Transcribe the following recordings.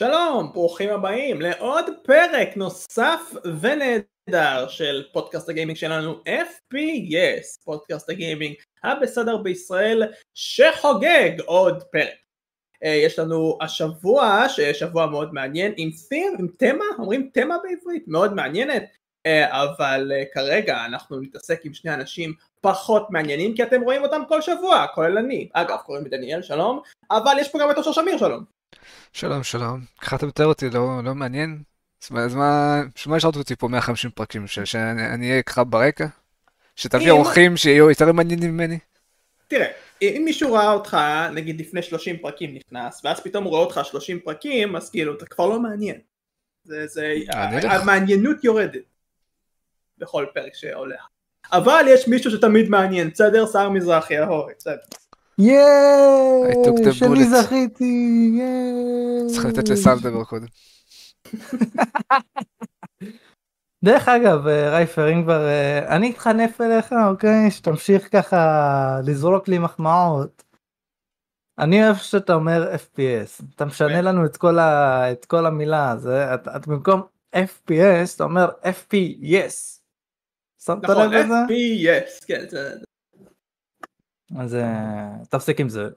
שלום, ברוכים הבאים לעוד פרק נוסף ונהדר של פודקאסט הגיימינג שלנו FPS, פודקאסט הגיימינג הבסדר בישראל שחוגג עוד פרק. אה, יש לנו השבוע, שבוע מאוד מעניין, עם תים, עם תמה, אומרים תמה בעברית, מאוד מעניינת, אה, אבל אה, כרגע אנחנו נתעסק עם שני אנשים פחות מעניינים כי אתם רואים אותם כל שבוע, כולל אני. אגב, קוראים לי דניאל, שלום, אבל יש פה גם את אושר שמיר, שלום. שלום, שלום. ככה אתה מתאר אותי, לא, לא מעניין? אז מה, בשביל מה השארת אותי פה 150 פרקים? שאני אהיה ככה ברקע? שתביא אורחים שיהיו יותר מעניינים ממני? תראה, אם מישהו ראה אותך נגיד לפני 30 פרקים נכנס, ואז פתאום הוא רואה אותך 30 פרקים, אז כאילו אתה כבר לא מעניין. זה, זה, המעניינות יורדת בכל פרק שעולה. אבל יש מישהו שתמיד מעניין, בסדר? שר מזרחי, אהוי, בסדר. יאיי, שלי זכיתי, יאיי. צריך לתת לסל לדבר קודם. דרך אגב, אה, רייפר, אם כבר, אה, אני אתחנף אליך, אוקיי? שתמשיך ככה לזרוק לי מחמאות. אני אוהב שאתה אומר FPS, אתה משנה לנו את כל, ה... את כל המילה, זה, את, את במקום FPS, אתה אומר FPS. שמת נכון, לב לזה? FPS, כן. אז תפסיק עם זה.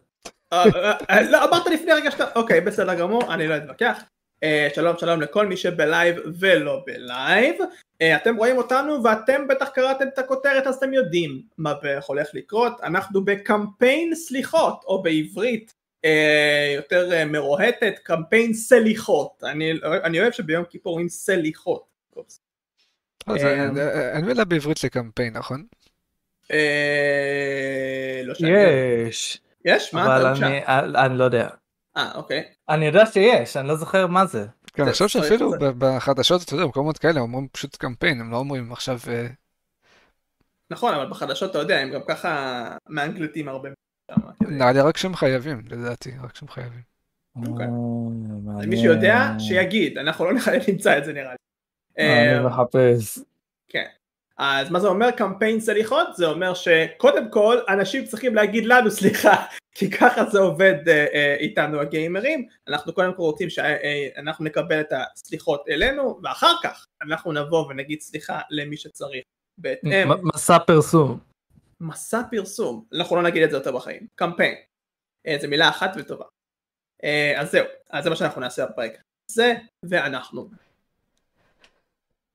אה, לא, אמרת לפני רגע שאתה, אוקיי, בסדר גמור, אני לא אתווכח. אה, שלום שלום לכל מי שבלייב ולא בלייב. אה, אתם רואים אותנו ואתם בטח קראתם את הכותרת אז אתם יודעים מה בערך הולך לקרות. אנחנו בקמפיין סליחות, או בעברית יותר מרוהטת, קמפיין סליחות. אני אוהב שביום כיפור אומרים סליחות. אין מילה בעברית לקמפיין, נכון? לא יש. יש? מה אתה אבל אני לא יודע. אה, אוקיי. אני יודע שיש, אני לא זוכר מה זה. כן, אני חושב שאפילו בחדשות, אתה יודע, במקומות כאלה אומרים פשוט קמפיין, הם לא אומרים עכשיו... אה, נכון, אבל בחדשות אתה יודע, הם גם ככה מאנגלטים הרבה. נראה לי רק שהם חייבים, לדעתי, רק שהם חייבים. אוקיי. מישהו יודע, שיגיד, אנחנו לא נמצא את זה נראה לי. אני אה, מחפש. כן. אז מה זה אומר קמפיין סליחות? זה אומר שקודם כל אנשים צריכים להגיד לנו סליחה כי ככה זה עובד uh, uh, איתנו הגיימרים אנחנו קודם כל רוצים שאנחנו uh, נקבל את הסליחות אלינו ואחר כך אנחנו נבוא ונגיד סליחה למי שצריך בהתאם. מסע פרסום. מסע פרסום, אנחנו לא נגיד את זה יותר בחיים, קמפיין. Uh, זה מילה אחת וטובה. Uh, אז זהו, אז זה מה שאנחנו נעשה בפרק. זה ואנחנו.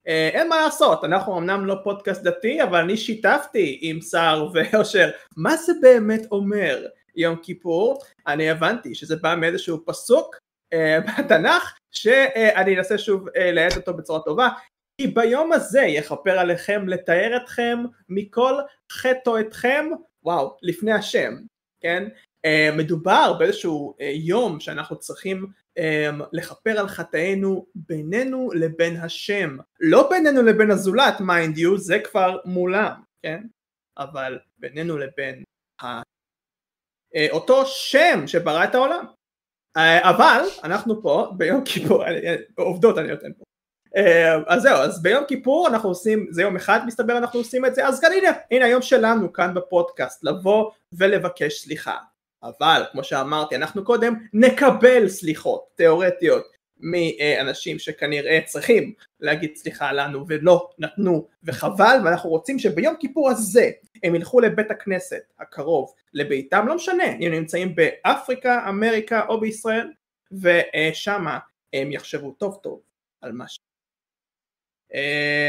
אה, אין מה לעשות, אנחנו אמנם לא פודקאסט דתי, אבל אני שיתפתי עם סער ואושר. מה זה באמת אומר יום כיפור, אני הבנתי שזה בא מאיזשהו פסוק uh, בתנ"ך, שאני אנסה שוב uh, לאט אותו בצורה טובה, כי ביום הזה יכפר עליכם לתאר אתכם מכל חטאתיכם, וואו, לפני השם, כן? אה, מדובר באיזשהו אה, יום שאנחנו צריכים לכפר על חטאינו בינינו לבין השם. לא בינינו לבין הזולת mind you זה כבר מולם כן? אבל בינינו לבין ה... אה, אותו שם שברא את העולם. אה, אבל אנחנו פה ביום כיפור עובדות אני נותן פה. אז זהו אז ביום כיפור אנחנו עושים זה יום אחד מסתבר אנחנו עושים את זה. אז כאן הנה הנה היום שלנו כאן בפודקאסט לבוא ולבקש סליחה אבל כמו שאמרתי אנחנו קודם נקבל סליחות תיאורטיות מאנשים שכנראה צריכים להגיד סליחה לנו ולא נתנו וחבל ואנחנו רוצים שביום כיפור הזה הם ילכו לבית הכנסת הקרוב לביתם. לא משנה אם נמצאים באפריקה אמריקה או בישראל ושמה הם יחשבו טוב טוב על מה ש...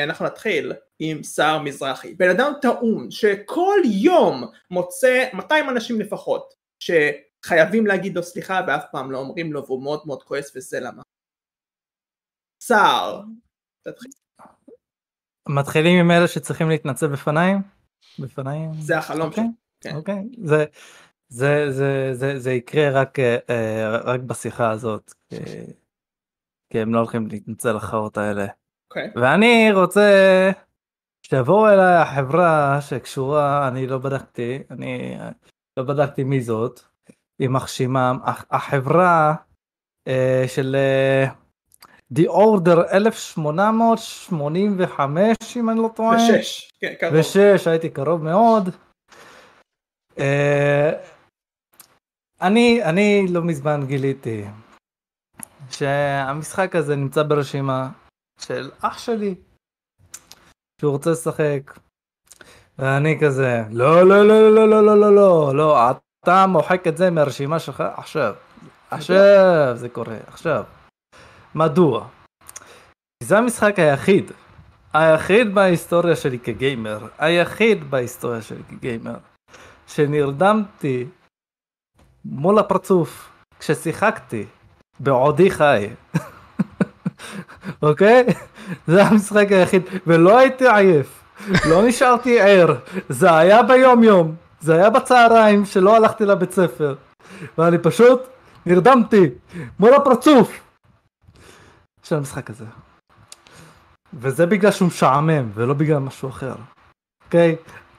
אנחנו נתחיל עם שר מזרחי. בן אדם טעון שכל יום מוצא 200 אנשים לפחות שחייבים להגיד לו סליחה ואף פעם לא אומרים לו והוא מאוד מאוד כועס וזה למה. צער. מתחילים עם אלה שצריכים להתנצל בפניי? בפניי? זה החלום אוקיי. שלי. כן. אוקיי. זה, זה, זה, זה, זה יקרה רק, אה, רק בשיחה הזאת. כי, כי הם לא הולכים להתנצל החרות האלה. אוקיי. ואני רוצה שתבואו אליי החברה שקשורה, אני לא בדקתי, אני לא בדקתי מי זאת, יימח שמם, החברה אה, של אה, The Order 1885 אם אני לא טועה. ושש, כן, קרוב. ושש, הייתי קרוב מאוד. אה, אני, אני לא מזמן גיליתי שהמשחק הזה נמצא ברשימה של אח שלי, שהוא רוצה לשחק. ואני כזה, לא, לא, לא, לא, לא, לא, לא, לא, לא, אתה מוחק את זה מהרשימה שלך עכשיו. עכשיו זה קורה, עכשיו. מדוע? זה המשחק היחיד, היחיד בהיסטוריה שלי כגיימר, היחיד בהיסטוריה שלי כגיימר, שנרדמתי מול הפרצוף כששיחקתי בעודי חי. אוקיי? זה המשחק היחיד, ולא הייתי עייף, לא נשארתי ער, זה היה ביום יום, זה היה בצהריים שלא הלכתי לבית ספר, ואני פשוט נרדמתי מול הפרצוף של המשחק הזה. וזה בגלל שהוא משעמם ולא בגלל משהו אחר, אוקיי?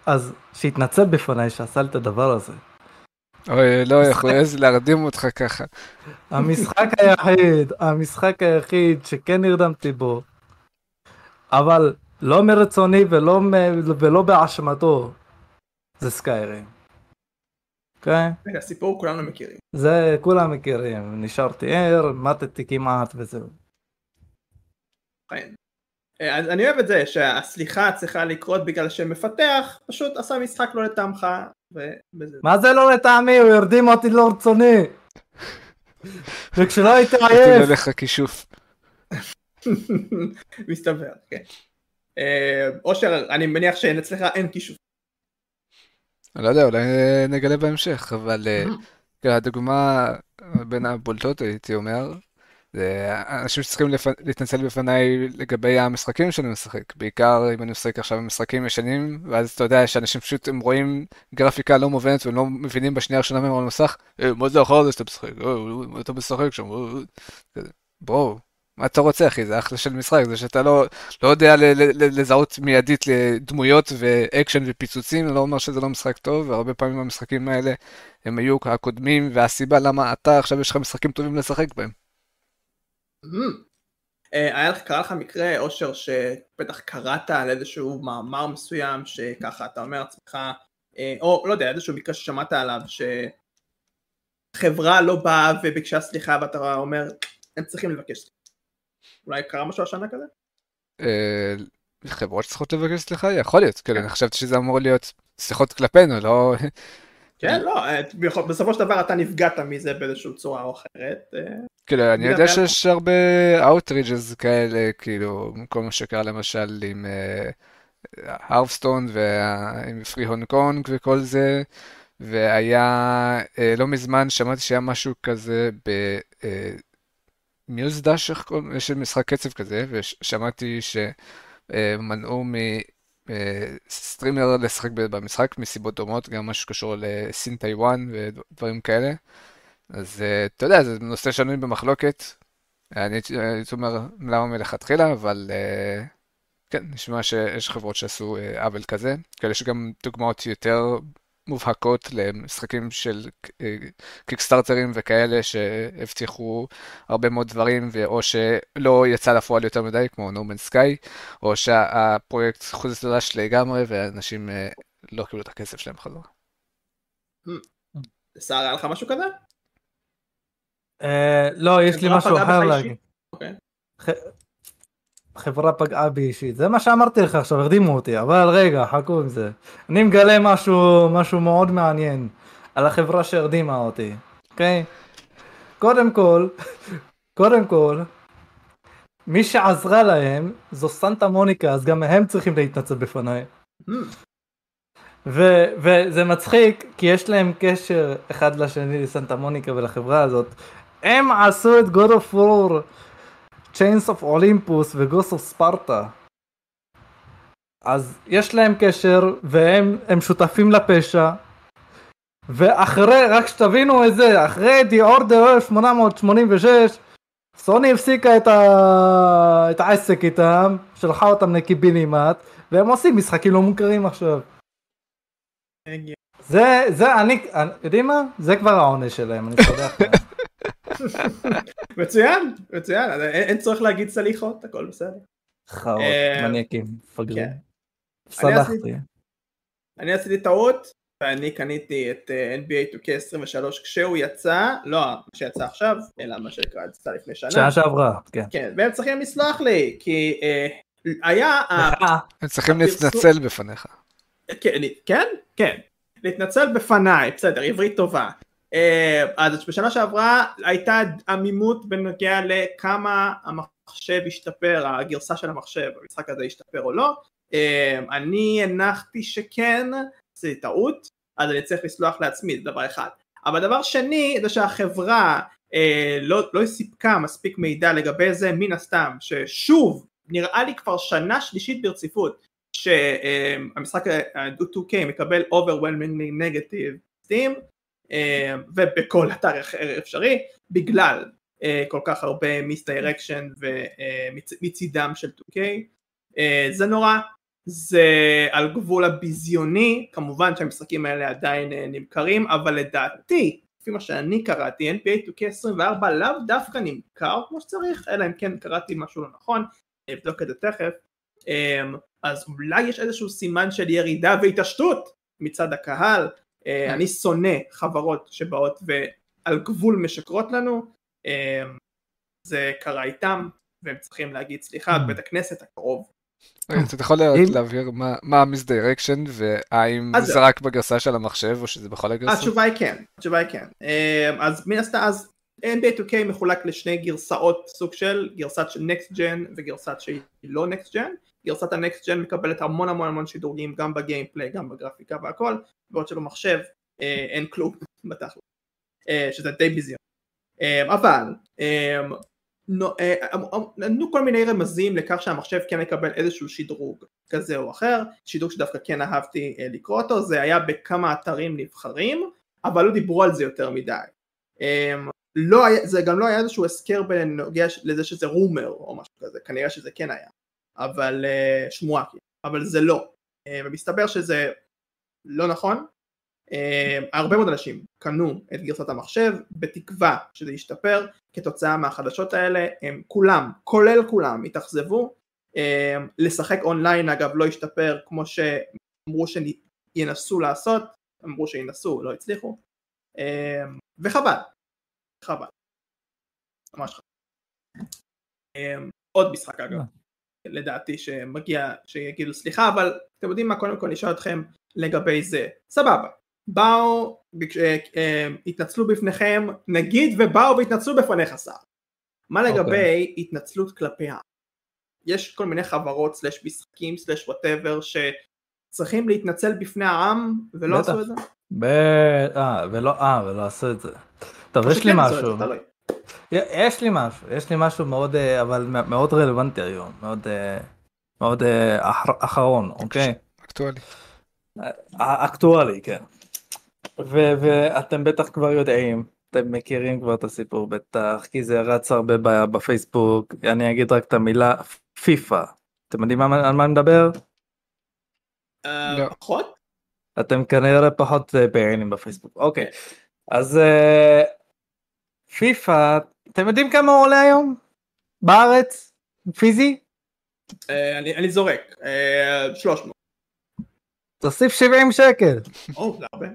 אז שיתנצל בפניי שעשה לי את הדבר הזה. אוי, לא יכול איזה להרדים אותך ככה. המשחק היחיד, המשחק היחיד שכן נרדמתי בו, אבל לא מרצוני ולא, ולא באשמתו, זה סקיירים. אוקיי? רגע, סיפור כולנו מכירים. זה כולם מכירים, נשארתי ער, מתתי כמעט וזהו. כן. אז אני אוהב את זה שהסליחה צריכה לקרות בגלל שמפתח פשוט עשה משחק לא לטעמך ובזה. מה זה לא לטעמי? הוא הרדים אותי לא רצוני. וכשלא הייתי הייתי עייף. לך כישוף. מסתבר, כן. אה, אושר, אני מניח שאצלך אין כישוף. אני לא יודע, אולי נגלה בהמשך, אבל אה, כן, הדוגמה בין הבולטות הייתי אומר, זה אנשים שצריכים לפ... להתנצל בפניי לגבי המשחקים שאני משחק, בעיקר אם אני משחק עכשיו במשחקים ישנים, ואז אתה יודע שאנשים פשוט הם רואים גרפיקה לא מובנת והם לא מבינים בשנייה הראשונה מהם על המסך, "אה, מה זה אחר הזה שאתה משחק, "אה, אתה משחק שם, אה. בואו, מה אתה רוצה אחי, זה אחלה של משחק, זה שאתה לא, לא יודע לזהות מיידית לדמויות ואקשן ופיצוצים, לא אומר שזה לא משחק טוב, והרבה פעמים המשחקים האלה הם היו הקודמים, והסיבה למה אתה עכשיו יש לך משחקים טובים לשחק בהם. אה, היה לך, קרה לך מקרה, אושר, שבטח קראת על איזשהו מאמר מסוים, שככה אתה אומר לעצמך, אה, או לא יודע, איזשהו מקרה ששמעת עליו, שחברה לא באה וביקשה סליחה ואתה אומר, הם צריכים לבקש סליחה. אולי קרה משהו השנה כזה? אה, חברות שצריכות לבקש סליחה? יכול להיות, כאילו, אני חשבתי שזה אמור להיות שיחות כלפינו, לא... כן, לא, אה, בסופו של דבר אתה נפגעת מזה באיזושהי צורה או אחרת. אה, כאילו, אני יודע שיש הרבה outridges כאלה, כאילו, כל מה שקרה למשל עם הרפסטון ועם פרי הונג קונג וכל זה, והיה, לא מזמן שמעתי שהיה משהו כזה במיוז קוראים? יש משחק קצב כזה, ושמעתי שמנעו מסטרימר לשחק במשחק מסיבות דומות, גם משהו שקשור לסין טיוואן ודברים כאלה. אז אה, אתה יודע, זה נושא שנוי במחלוקת. אני הייתי אומר למה מלכתחילה, אבל אה, כן, נשמע שיש חברות שעשו אה, עוול כזה. כאלה יש גם דוגמאות יותר מובהקות למשחקים של אה, קיקסטארטרים וכאלה שהבטיחו הרבה מאוד דברים, או שלא יצא לפועל יותר מדי, כמו No Man's Sky, או שהפרויקט חוזר לרש לגמרי, ואנשים אה, לא קיבלו את הכסף שלהם בחזרה. שר היה לך משהו כזה? אה, לא, יש לי חברה משהו אחר להגיד. אישית? אוקיי. חברה פגעה בי אישית, זה מה שאמרתי לך עכשיו, הרדימו אותי, אבל רגע, חכו עם זה. אני מגלה משהו, משהו מאוד מעניין על החברה שהרדימה אותי, אוקיי? קודם כל, קודם כל, מי שעזרה להם זו סנטה מוניקה, אז גם הם צריכים להתנצל בפניי. Hmm, ו- וזה מצחיק כי יש להם קשר אחד לשני לסנטה מוניקה ולחברה הזאת. הם עשו את God of War, Chains of Olympus ו-Ghost of Sparta. אז יש להם קשר והם הם שותפים לפשע. ואחרי, רק שתבינו את זה, אחרי The Order 1886, סוני הפסיקה את, ה... את העסק איתם, שלחה אותם לקיבינימט, והם עושים משחקים לא מוכרים עכשיו. זה, זה, אני, אני- יודעים מה? זה כבר העונש שלהם, אני סולח להם. מצוין, מצוין, אין צורך להגיד סליחות, הכל בסדר. חאות, אה, מניאקים, מפגרים. כן. סלחתי. אני עשיתי טעות, ואני קניתי את אה, NBA 2K23 כשהוא יצא, לא שיצא עכשיו, אלא מה שנקרא, יצא לפני שנה. שנה שעברה, כן. כן, והם צריכים לסלוח לי, כי אה, היה... הם צריכים להתנצל בפניך. כן, כן, כן, להתנצל בפניי, בסדר, עברית טובה. אה, אז בשנה שעברה הייתה עמימות בנוגע לכמה המחשב השתפר, הגרסה של המחשב, המשחק הזה השתפר או לא. אה, אני הנחתי שכן, זה טעות, אז אני צריך לסלוח לעצמי, זה דבר אחד. אבל דבר שני, זה שהחברה אה, לא, לא סיפקה מספיק מידע לגבי זה, מן הסתם, ששוב, נראה לי כבר שנה שלישית ברציפות, שהמשחק ה-2K מקבל overwhelmingly negative steam אה, ובכל אתר אחר אפשרי בגלל אה, כל כך הרבה מיסדיירקשן ומצידם של 2K אה, זה נורא זה על גבול הביזיוני כמובן שהמשחקים האלה עדיין אה, נמכרים אבל לדעתי לפי מה שאני קראתי NBA 2K24 לאו דווקא נמכר כמו שצריך אלא אם כן קראתי משהו לא נכון אני אבדוק את זה תכף. אז אולי יש איזשהו סימן של ירידה והתעשתות מצד הקהל, אה, אני שונא חברות שבאות ועל גבול משקרות לנו, אמ, זה קרה איתם והם צריכים להגיד סליחה בבית הכנסת הקרוב. רגע, אתה יכול להבהיר מה- המיסדירקשן והאם זה. רק בגרסה של המחשב או שזה בכל הגרסות? התשובה היא כן, התשובה היא כן. אז מן הסתם, אז NBA 2K מחולק לשני גרסאות סוג של גרסת של נקסט ג'ן וגרסת שהיא לא נקסט ג'ן. גרסת הנקסט ג'ן מקבלת המון המון המון שדרוגים גם בגיימפליי, גם בגרפיקה והכל, בעוד שבמחשב אה, אין כלום בתכל'ס, אה, שזה די ביזיון. אה, אבל אה, אה, אה, נתנו כל מיני רמזים לכך שהמחשב כן יקבל איזשהו שדרוג כזה או אחר, שדרוג שדווקא כן אהבתי אה, לקרוא אותו, זה היה בכמה אתרים נבחרים, אבל לא דיברו על זה יותר מדי. אה, לא היה, זה גם לא היה איזשהו הסקר בנוגע לזה שזה רומר או משהו כזה, כנראה שזה כן היה, אבל אה, שמועה כאילו, אבל זה לא, אה, ומסתבר שזה לא נכון, אה, הרבה מאוד אנשים קנו את גרסת המחשב בתקווה שזה ישתפר. כתוצאה מהחדשות האלה, הם כולם, כולל כולם, התאכזבו, לשחק אונליין אגב לא השתפר כמו שאמרו שינסו לעשות, אמרו שינסו, לא הצליחו, וחבל, חבל, ממש חבל. עוד משחק אגב, לדעתי שמגיע שיגידו סליחה, אבל אתם יודעים מה, קודם כל נשאל אתכם לגבי זה, סבבה, באו, אה, אה, התנצלו בפניכם, נגיד ובאו והתנצלו בפניך שר. מה לגבי התנצלות כלפי העם? יש כל מיני חברות סלש משחקים סלש וואטאבר שצריכים להתנצל בפני העם ולא. עשו את זה? ב... אה, ולא, אה, ולא עשו את זה. טוב, יש לי את משהו. יש לי משהו, יש לי משהו מאוד, אה, אבל מאוד רלוונטי היום, מאוד, אה, מאוד אה, אח- אחרון, אוקיי? אקטואלי. אקטואלי, כן. ו- ואתם בטח כבר יודעים, אתם מכירים כבר את הסיפור בטח, כי זה רץ הרבה ב- בפייסבוק, אני אגיד רק את המילה פיפא. אתם יודעים על מה אני מדבר? לא. פחות? אתם כנראה פחות פעילים בפייסבוק. אוקיי, אז אה, פיפא, אתם יודעים כמה הוא עולה היום? בארץ? פיזי? אה, אני אני זורק, אה, 300. תוסיף 70 שקל, או, זה הרבה.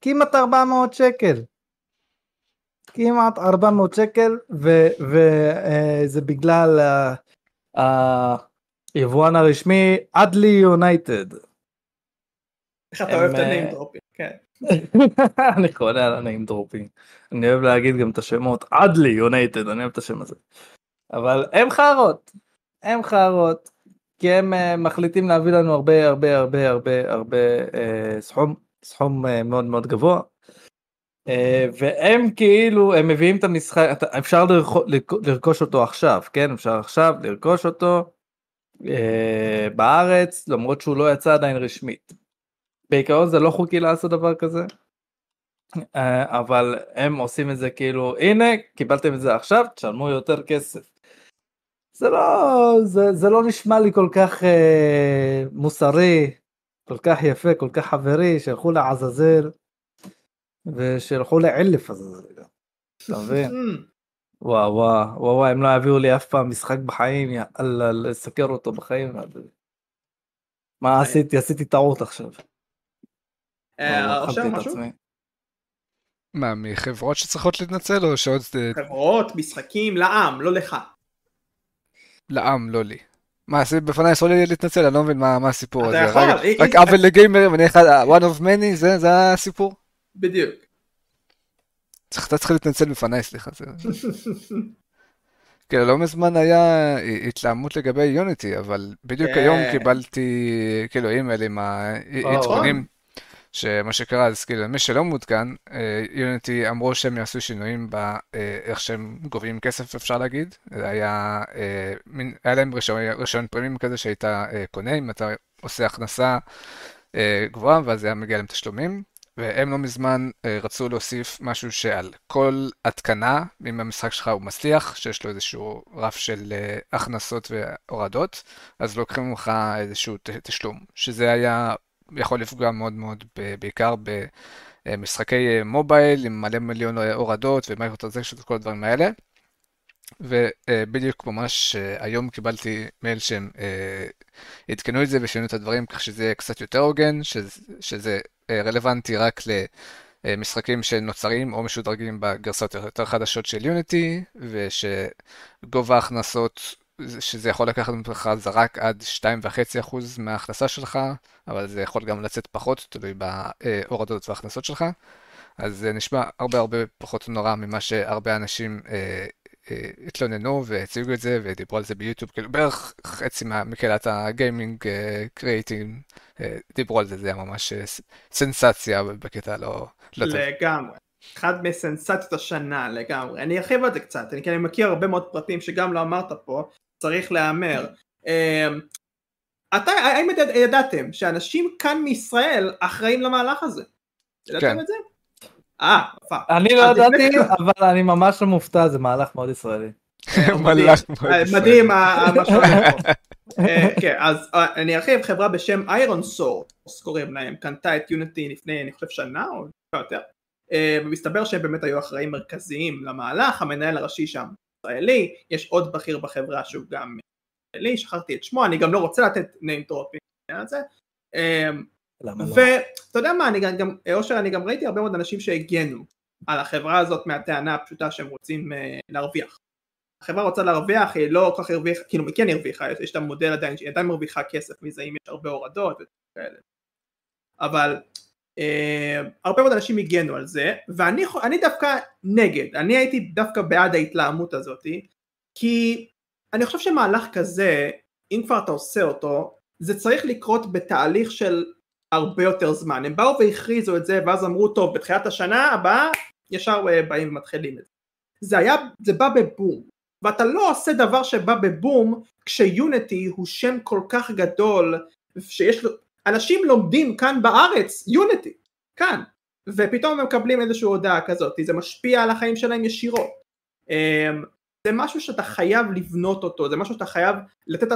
כמעט 400 שקל. כמעט 400 שקל וזה בגלל ה- היבואן הרשמי אדלי יונייטד. איך אתה אוהב את אה, ה name drop ים, כן. אני קורא על ה name dropping. אני אוהב להגיד גם את השמות אדלי יונייטד אני אוהב את השם הזה. אבל הם חארות. הם חארות. כי הם אה, מחליטים להביא לנו הרבה הרבה הרבה הרבה הרבה אה, סכום סכום אה, מאוד מאוד גבוה. והם כאילו הם מביאים את המשחק אפשר לרכו- לרכ- לרכוש אותו עכשיו כן אפשר עכשיו לרכוש אותו בארץ למרות שהוא לא יצא עדיין רשמית. בעיקרון זה לא חוקי לעשות דבר כזה. אה, אבל הם עושים את זה כאילו הנה קיבלתם את זה עכשיו תשלמו יותר כסף. זה לא זה, זה לא נשמע לי כל כך אה, מוסרי כל כך יפה כל כך חברי שילכו לעזאזל ושילכו לעלף עזאזל. אתה מבין? Hmm, וואו וואו וואו הם לא יביאו לי אף פעם משחק בחיים יא אללה לסקר אותו בחיים. מה עשיתי עשיתי טעות עכשיו. אה, משהו? עצמי. מה, מחברות שצריכות להתנצל או שעוד אה, חברות, משחקים, לעם, לא לך. לעם, לא לי? מה, זה בפניי אסור לי להתנצל, אני לא מבין מה מה הסיפור אתה הזה. יכול, רק- אי- רק אי- עוול לגיימרים, אני אחד, one of many, זה זה הסיפור? בדיוק. אתה צריך להתנצל בפניי, סליחה. כאילו, לא מזמן היה התלהמות לגבי יוניטי, אבל בדיוק כן. היום קיבלתי, כאילו, אימייל עם העדכונים, שמה שקרה, אז כאילו, מי שלא מעודכן, יוניטי אמרו שהם יעשו שינויים באיך שהם גובים כסף, אפשר להגיד. זה היה, אה, מין- היה להם רישיון רישיון פרימיום כזה שהיית אה, קונה, אם אתה עושה הכנסה אה, גבוהה, ואז היה מגיע להם תשלומים. והם לא מזמן אה, רצו להוסיף משהו שעל כל התקנה, אם המשחק שלך הוא מצליח, שיש לו איזשהו רף של אה, הכנסות והורדות, אז לוקחים ממך איזשהו תשלום, שזה היה יכול לפגוע מאוד מאוד בעיקר במשחקי אה, mobile עם מלא מיליון הורדות ו microtransaction וכל הדברים האלה. ובדיוק ממש אה, היום קיבלתי מייל שהם אה, עדכנו את זה ושינו את הדברים כך שזה יהיה קצת יותר הוגן, שזה, שזה אה, רלוונטי רק למשחקים שנוצרים או משודרגים בגרסאות יותר חדשות של Unity, ושגובה ההכנסות, שזה יכול לקחת ממך זה רק עד 2.5% מההכנסה שלך, אבל זה יכול גם לצאת פחות, תלוי בהורדות וההכנסות שלך. אז זה נשמע הרבה הרבה פחות נורא ממה שהרבה אנשים אה, אה, התלוננו והציגו את זה ודיברו על זה ביוטיוב, כאילו בערך חצי מקהילת הגיימינג אה, קריאייטים אה, דיברו על זה, זה היה ממש אה, סנסציה בקטע לא, לא טוב. לגמרי. אחד מסנסציות השנה לגמרי. אני ארחיב על זה קצת, אני, כי אני מכיר הרבה מאוד פרטים שגם לא אמרת פה, צריך להיאמר. אמ, אתה, האם ידע- ידעתם שאנשים כאן מישראל אחראים למהלך הזה? ידעתם כן. את זה? אה, יפה. אני לא ידעתי, אבל אני ממש לא מופתע, זה מהלך מאוד ישראלי. מהלך מאוד אה, ישראלי. מדהים ה- ה- מה. אה, כן, אז אה, אני ארחיב, חברה בשם ironSource קוראים להם, קנתה את Unity לפני אני חושב שנה או יותר, אה, ומסתבר שהם באמת היו אחראים מרכזיים למהלך, המנהל הראשי שם ישראלי, יש עוד בכיר בחברה שהוא גם ישראלי, שכחתי את שמו, אני גם לא רוצה לתת name dropping בעניין הזה, למה לא? ואתה יודע מה, אני גם, אושר, אני גם ראיתי הרבה מאוד אנשים שהגנו על החברה הזאת מהטענה הפשוטה שהם רוצים אה, להרוויח. החברה רוצה להרוויח, היא לא כל כך הרוויחה, כאילו היא כן הרוויחה, יש את המודל עדיין, שהיא עדיין מרוויחה כסף מזה אם יש הרבה הורדות וכאלה. אבל הרבה מאוד אנשים הגנו על זה, ואני דווקא נגד, אני הייתי דווקא בעד ההתלהמות הזאת, כי אני חושב שמהלך כזה, אם כבר אתה עושה אותו, זה צריך לקרות בתהליך של הרבה יותר זמן. הם באו והכריזו את זה, ואז אמרו, טוב, בתחילת השנה הבאה, ישר אה, באים ומתחילים את זה. זה היה, זה בא בבום. ואתה לא עושה דבר שבא בבום, כשיוניטי הוא שם כל כך גדול, שיש לו, אנשים לומדים כאן בארץ יוניטי, כאן, ופתאום הם מקבלים איזושהי הודעה כזאת, זה משפיע על החיים שלהם ישירות. אמ, זה משהו שאתה חייב לבנות אותו, זה משהו שאתה חייב לתת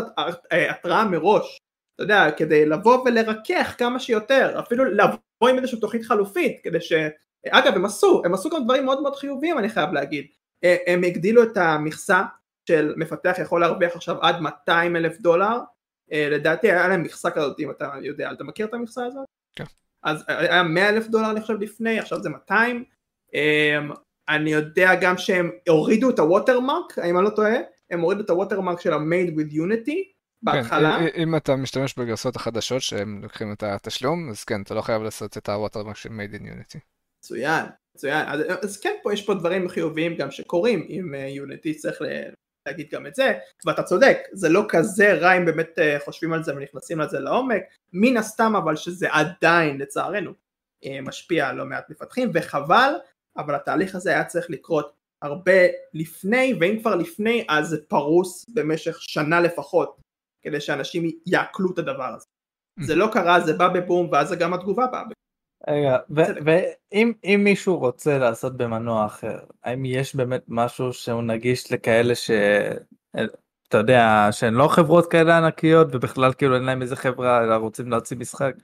אה, התראה מראש, אתה יודע, כדי לבוא ולרכך כמה שיותר, אפילו לבוא עם איזושהי תוכנית חלופית, כדי ש... אגב, הם עשו, הם עשו גם דברים מאוד מאוד חיוביים, אני חייב להגיד. אה, הם הגדילו את המכסה של מפתח יכול להרוויח עכשיו עד 200 אלף דולר, לדעתי היה להם מכסה כזאת, אם אתה יודע, אתה מכיר את המכסה הזאת? כן. אז היה 100 אלף דולר אני חושב לפני, עכשיו זה 200. אמ, אני יודע גם שהם הורידו את הווטרמרק, אם אני לא טועה, הם הורידו את הווטרמרק של ה-made with unity בהתחלה. כן, אם אתה משתמש בגרסאות החדשות שהם לוקחים את התשלום, אז כן, אתה לא חייב לעשות את הווטרמרק של Made in Unity. מצוין, מצוין. אז, אז כן, פה יש פה דברים חיוביים גם שקורים עם יוניטי, צריך ל- להגיד גם את זה, ואתה צודק, זה לא כזה רע אם באמת אה, חושבים על זה ונכנסים לזה לעומק, מן הסתם אבל שזה עדיין לצערנו אה, משפיע על לא מעט מפתחים, וחבל, אבל התהליך הזה היה צריך לקרות הרבה לפני, ואם כבר לפני אז זה פרוס במשך שנה לפחות, כדי שאנשים יעכלו את הדבר הזה. זה לא קרה, זה בא בבום, ואז גם התגובה באה רגע. ואם אם מישהו רוצה לעשות במנוע אחר, האם יש באמת משהו שהוא נגיש לכאלה ש... אתה יודע, שהן לא חברות כאלה ענקיות ובכלל כאילו אין להם איזה חברה אלא רוצים להוציא משחק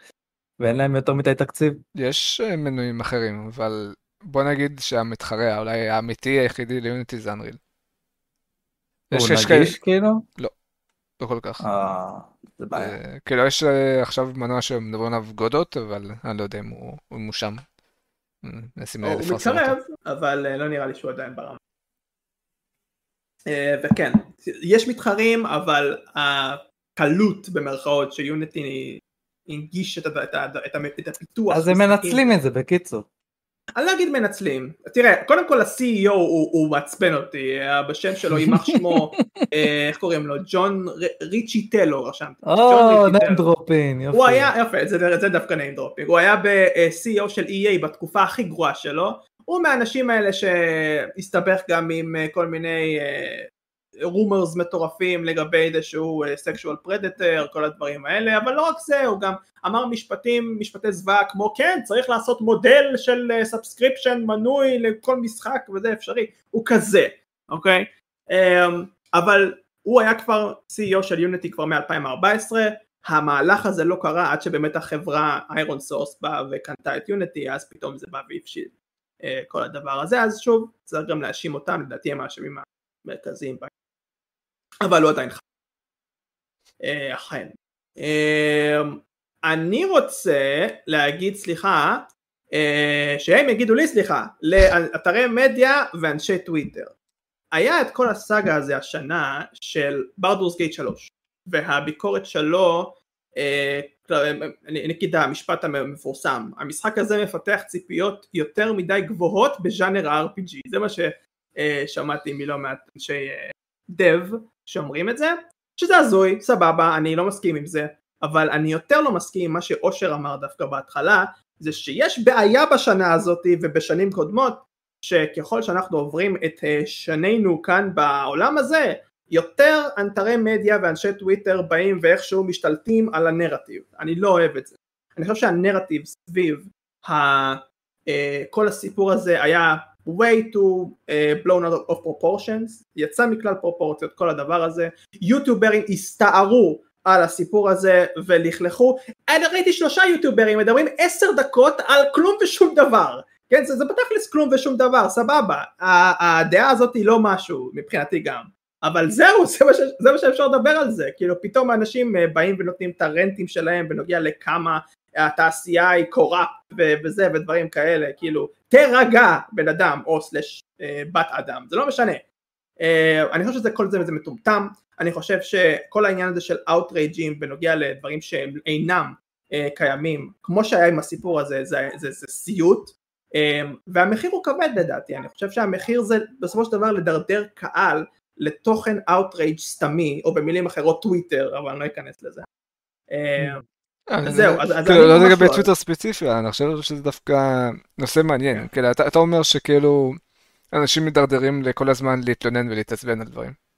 ואין להם יותר מדי תקציב? יש אה, מנויים אחרים, אבל בוא נגיד שהמתחרה, אולי האמיתי היחידי ליוניטי זה אנריל. הוא נגיש כאילו? לא כל כך. זה בעיה. אה, כאילו יש אה, עכשיו מנוע שמדברים עליו גודות, אבל אני לא יודע אם הוא אם הוא שם. אה, הוא מתקרב. אבל לא נראה לי שהוא עדיין ברמה. וכן, יש מתחרים, אבל הקלות במרכאות שיוניטי הנגיש את הפיתוח. אז הם. מנצלים את זה בקיצור. אני לא אגיד מנצלים, תראה, קודם כל ה-CEO הוא, הוא מעצבן אותי, אה, בשם שלו יימח שמו, אה, איך קוראים לו? ג'ון ריצ'י טלו רשמתי. או, ניים. דרופין, יופי. הוא היה, יפה, זה, זה דווקא name dropping, הוא היה ב-CEO של EA בתקופה הכי גרועה שלו, הוא מהאנשים האלה שהסתבך גם עם אה, כל מיני rumors מטורפים לגבי זה שהוא sexual predator, כל הדברים האלה, אבל לא רק זה, הוא גם אמר משפטים, משפטי זוועה כמו כן, צריך לעשות מודל של subscription מנוי לכל משחק וזה אפשרי, הוא כזה, אוקיי? אמ, אבל הוא היה כבר CEO של Unity כבר מ-2014, המהלך הזה לא קרה עד שבאמת החברה ironSource באה וקנתה את Unity, אז פתאום זה בא והפשיל אה, כל הדבר הזה, אז שוב, צריך גם להאשים אותם, לדעתי הם האשמים המרכזיים. אבל הוא עדיין חי. אה, אכן. אה, אני רוצה להגיד סליחה, אה, שהם יגידו לי סליחה, לאתרי מדיה ואנשי טוויטר. היה את כל הסאגה הזה השנה של ברדורס גייט 3 והביקורת שלו אה, נגיד המשפט המפורסם המשחק הזה מפתח ציפיות יותר מדי גבוהות בז'אנר ה-RPG זה מה ששמעתי מלא מעט אנשי דב שאומרים את זה שזה הזוי סבבה אני לא מסכים עם זה אבל אני יותר לא מסכים עם מה שאושר אמר דווקא בהתחלה זה שיש בעיה בשנה הזאת ובשנים קודמות שככל שאנחנו עוברים את שנינו כאן בעולם הזה יותר אנטרי מדיה ואנשי טוויטר באים ואיכשהו משתלטים על הנרטיב. אני לא אוהב את זה. אני חושב שהנרטיב סביב ה, uh, כל הסיפור הזה היה way too uh, blown out of proportions. יצא מכלל פרופורציות כל הדבר הזה. יוטיוברים הסתערו על הסיפור הזה ולכלכו. אני ראיתי שלושה יוטיוברים מדברים עשר דקות על כלום ושום דבר. כן זה, זה בתכלס כלום ושום דבר סבבה. הדעה הזאת היא לא משהו מבחינתי גם. אבל זהו זה מה, ש, זה מה שאפשר לדבר על זה. כאילו פתאום אנשים באים ונותנים את הרנטים שלהם בנוגע לכמה התעשייה היא corrupt וזה ודברים כאלה כאילו תירגע בן אדם או slash בת אדם זה לא משנה. אני חושב שזה כל זה וזה מטומטם. אני חושב שכל העניין הזה של outrage ים בנוגע לדברים שהם אינם קיימים כמו שהיה עם הסיפור הזה זה, זה, זה סיוט. והמחיר הוא כבד לדעתי. אני חושב שהמחיר זה בסופו של דבר לדרדר קהל לתוכן outrage סתמי או במילים אחרות טוויטר אבל אני לא אכנס לזה. אז זהו אז כאילו לא לגבי טוויטר ספציפי אני חושב שזה דווקא נושא מעניין כאילו אתה אומר שכאילו אנשים מדרדרים לכל הזמן להתלונן ולהתעצבן על דברים.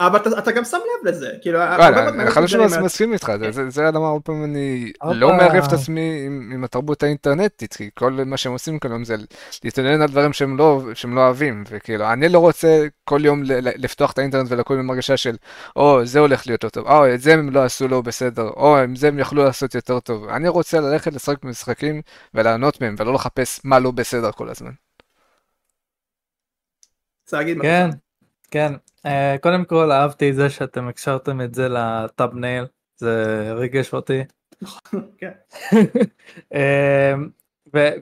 אבל אתה גם שם לב לזה כאילו אני חושב שאני מסכים איתך זה למה הרבה פעמים אני לא מערב את עצמי עם התרבות האינטרנטית כי כל מה שהם עושים כאן זה להתעניין על דברים שהם לא אוהבים וכאילו אני לא רוצה כל יום לפתוח את האינטרנט ולקום עם הרגשה של או זה הולך להיות יותר טוב או את זה הם לא עשו לא בסדר או עם זה הם יכלו לעשות יותר טוב. אני רוצה ללכת לשחק במשחקים ולענות מהם ולא לחפש מה לא בסדר כל הזמן. כן כן Uh, קודם כל אהבתי את זה שאתם הקשרתם את זה לטאבנייל זה ריגש אותי. uh,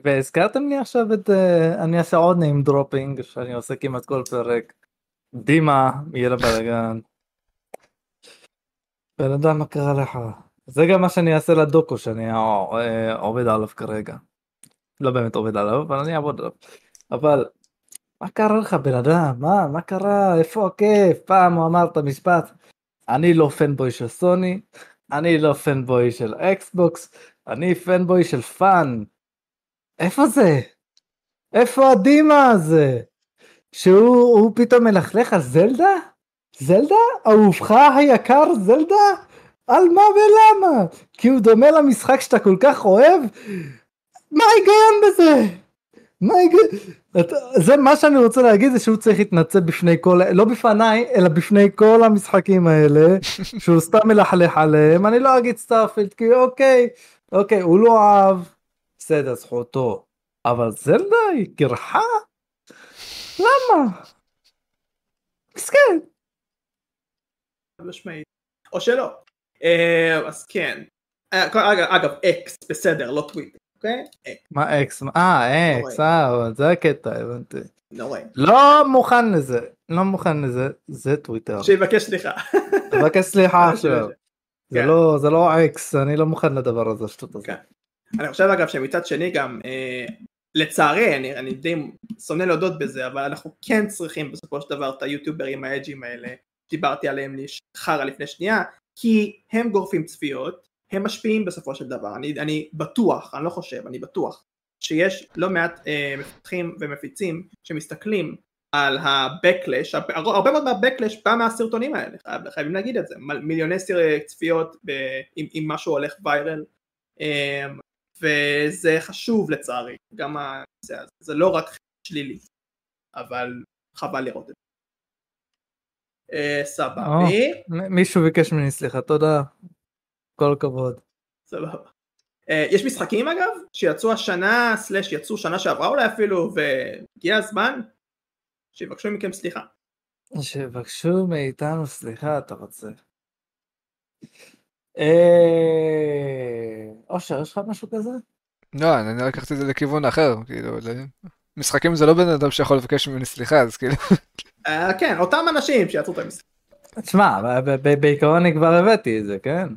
והזכרתם לי עכשיו את uh, אני אעשה עוד name dropping שאני עושה כמעט כל פרק. דימה יהיה לבלאגן. בן אדם מה קרה לך? זה גם מה שאני אעשה לדוקו שאני עובד עליו כרגע. לא באמת עובד עליו אבל אני אעבוד עליו. אבל מה קרה לך בן אדם? מה? מה קרה? איפה הכיף? פעם הוא אמר את המשפט, אני לא fanboy של סוני, אני לא fanboy של אקסבוקס, אני fanboy של fun. איפה זה? איפה הדימה הזה? שהוא פתאום מלכלך על זלדה? זלדה? אהובך היקר זלדה? על מה ולמה? כי הוא דומה למשחק שאתה כל כך אוהב? מה ההיגיון בזה? מה זה מה שאני רוצה להגיד זה שהוא צריך להתנצל בפני כל לא בפניי אלא בפני כל המשחקים האלה שהוא סתם מלכלך עליהם אני לא אגיד Starfield כי אוקיי אוקיי הוא לא אהב בסדר זכותו אבל זלדה היא גרחה? למה? מסכן. או שלא אה, אז כן. אה, אגב, אגב, אקס, בסדר, לא טוויטר, אוקיי? מה אקס? אה, אקס, אה, זה הקטע, הבנתי. נוראי. לא מוכן לזה, לא מוכן לזה, זה טוויטר. שיבקש סליחה. תבקש סליחה עכשיו. זה כן. לא, זה לא אקס, אני לא מוכן לדבר הזה, שטות הזה. כן. אני חושב אגב שמצד שני גם, אה, לצערי, אני, אני די שונא להודות בזה, אבל אנחנו כן צריכים בסופו של דבר את היוטיוברים האג'ים האלה, דיברתי עליהם חרא לפני שנייה, כי הם גורפים צפיות, הם משפיעים בסופו של דבר, אני, אני בטוח, אני לא חושב, אני בטוח, שיש לא מעט אה, מפתחים ומפיצים שמסתכלים על ה-Backlash, הרבה מאוד מה-Backlash בא מהסרטונים האלה, חייב, חייבים להגיד את זה, מיליוני סרטי צפיות ב, אם, אם משהו הולך ויירל, אה, וזה חשוב לצערי, גם הנושא הזה, זה לא רק שלילי, אבל חבל לראות את זה. אה, סבבי, מ- מישהו ביקש ממני סליחה, תודה. כל הכבוד. סבבה. אה, יש משחקים אגב, שיצאו השנה, סלאש יצאו שנה שעברה אולי אפילו, והגיע הזמן שיבקשו מכם סליחה. שיבקשו מאיתנו סליחה, אתה רוצה. אה, אושר, יש לך משהו כזה? לא, אני לקחתי את זה לכיוון אחר, כאילו, משחקים זה לא בן אדם שיכול לבקש ממני סליחה, אז כאילו, אה, כן, אותם אנשים שיצאו את המשחק. תשמע, בעיקרון אני כבר הבאתי את זה, כן?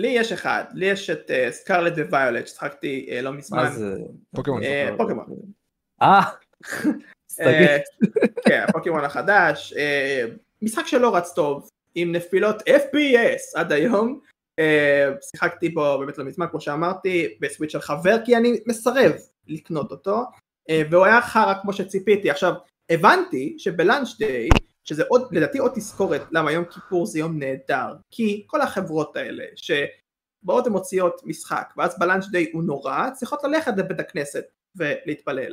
לי יש אחד, לי יש את סקרלט וויולט, ששחקתי אה, לא מזמן. מה זה? פוקימון. אה, פוקימון. אה, אה, כן, הפוקימון החדש, אה, משחק שלא רץ טוב, עם נפילות FPS עד היום, אה, שיחקתי בו באמת לא מזמן כמו שאמרתי, בסוויץ' של חבר כי אני מסרב לקנות אותו, אה, והוא היה חרא כמו שציפיתי, עכשיו הבנתי שבלאנץ' דיי, שזה עוד, לדעתי עוד תזכורת למה יום כיפור זה יום נהדר, כי כל החברות האלה שבאות ומוציאות משחק, ואז בלאנץ' דיי הוא נורא, צריכות ללכת לבית הכנסת ולהתפלל.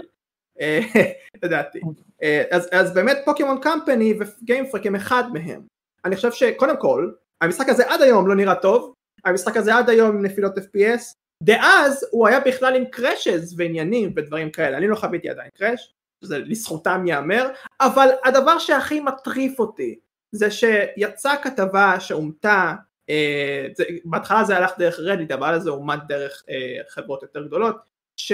אה, לדעתי. אה, אז, אז באמת פוקימון קמפני וגיימפרק הם אחד מהם. אני חושב שקודם כל, המשחק הזה עד היום לא נראה טוב, המשחק הזה עד היום עם נפילות FPS, דאז הוא היה בכלל עם קרשז ועניינים ודברים כאלה, אני לא חוויתי עדיין קרש, זה לזכותם ייאמר, אבל הדבר שהכי מטריף אותי זה שיצאה כתבה שאומתה, אה, בהתחלה זה הלך דרך רדיט אבל זה אומת דרך אה, חברות יותר גדולות, ש...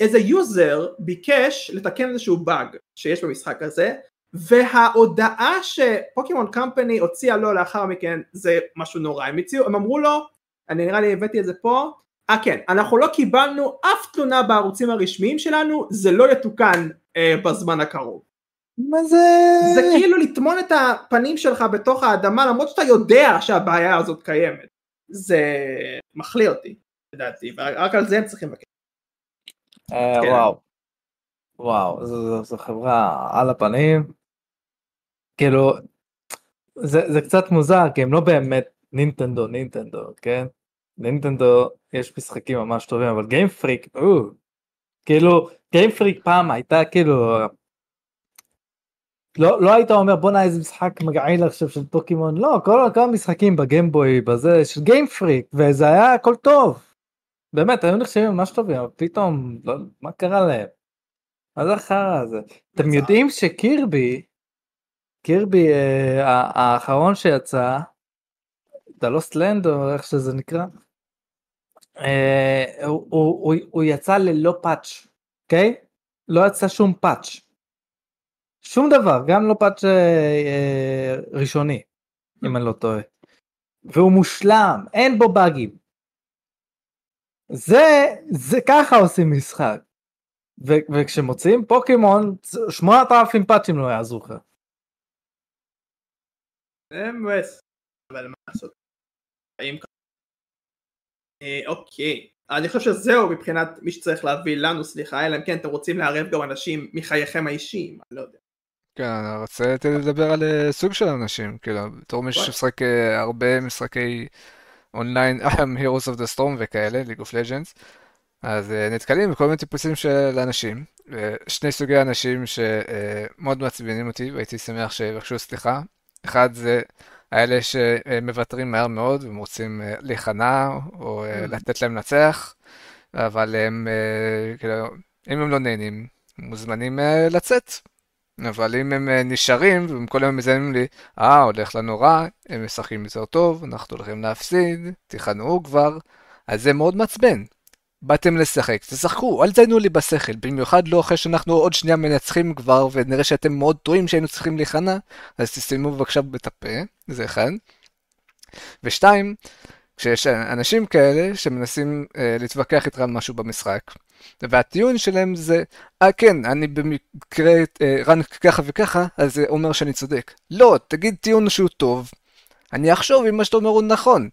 איזה user ביקש לתקן איזשהו באג שיש במשחק הזה וההודעה ש Pokemon Company הוציאה לו לאחר מכן זה משהו נורא. הם הציעו הם אמרו לו אני נראה לי הבאתי את זה פה אה כן אנחנו לא קיבלנו אף תלונה בערוצים הרשמיים שלנו זה לא יתוקן אה, בזמן הקרוב מה זה? זה כאילו לטמון את הפנים שלך בתוך האדמה למרות שאתה יודע שהבעיה הזאת קיימת זה מחליא אותי לדעתי ורק על זה הם צריכים לבקש אה, כן. וואו. וואו, זו- זו- זו חברה על הפנים. כאילו, זה זה קצת מוזר, כי הם לא באמת נינטנדו, נינטנדו, כן? נינטנדו יש משחקים ממש טובים, אבל Game Freak, כאילו, Game Freak פעם הייתה כאילו... לא, לא היית אומר בואנה איזה משחק מגעיל עכשיו של פוקימון לא כל, כל המשחקים בגיימבוי בזה של Game Freak וזה היה הכל טוב באמת היו נחשבים ממש טובים אבל פתאום לא, מה קרה להם. מה זה החרא הזה אתם. יודעים שקירבי קירבי אה, האחרון שיצא The Lost Land או איך שזה נקרא הוא, הוא, הוא, הוא יצא ללא פאץ' אוקיי? לא יצא שום פאץ' שום דבר גם לא פאץ' אה, אה, ראשוני אם אני לא טועה. והוא מושלם אין בו באגים. זה זה ככה עושים משחק. ו- וכשמוציאים פוקימון 8,000 פאצ'ים לא יעזרו לך. זה מבאס, אבל מה לעשות. אה, אוקיי, אני חושב שזהו מבחינת מי שצריך להביא לנו סליחה, אלא אם כן אתם רוצים לערב גם אנשים מחייכם האישיים, אני לא יודע. כן, אני רוצה לדבר על אה, סוג של אנשים, כאילו, בתור וואי. שמשחק אה, הרבה משחקי אונליין, Heroes of the Storm וכאלה, League of Legends, אז אה, נתקלים בכל מיני טיפוסים של אנשים, אה, שני סוגי אנשים שמאוד מעצבנים אותי, והייתי שמח שיבקשו סליחה. אחד זה האלה שמוותרים מהר מאוד, והם רוצים אה, להיכנע, או אה, Mm. לתת להם לנצח, אבל הם, אה, כאילו, אם הם לא נהנים, מוזמנים אה, לצאת. אבל אם הם נשארים, והם כל היום מזיינים לי, אה, הולך לנו רע, הם משחקים יותר טוב, אנחנו הולכים להפסיד, תיכנעו כבר, אז זה מאוד מעצבן. באתם לשחק, תשחקו, אל תזיינו לי בשכל, במיוחד לא אחרי שאנחנו עוד שנייה מנצחים כבר, ונראה שאתם מאוד טועים שהיינו צריכים להיכנע, אז תסיימו בבקשה את הפה, זה אחד. ושתיים, כשיש אנשים כאלה שמנסים אה, להתווכח איתך על משהו במשחק, והטיעון שלהם זה, אה כן, אני במקרה אה, רן ככה וככה, אז זה אומר שאני צודק. לא, תגיד טיעון שהוא טוב, אני אחשוב אם מה שאתה אומר הוא נכון.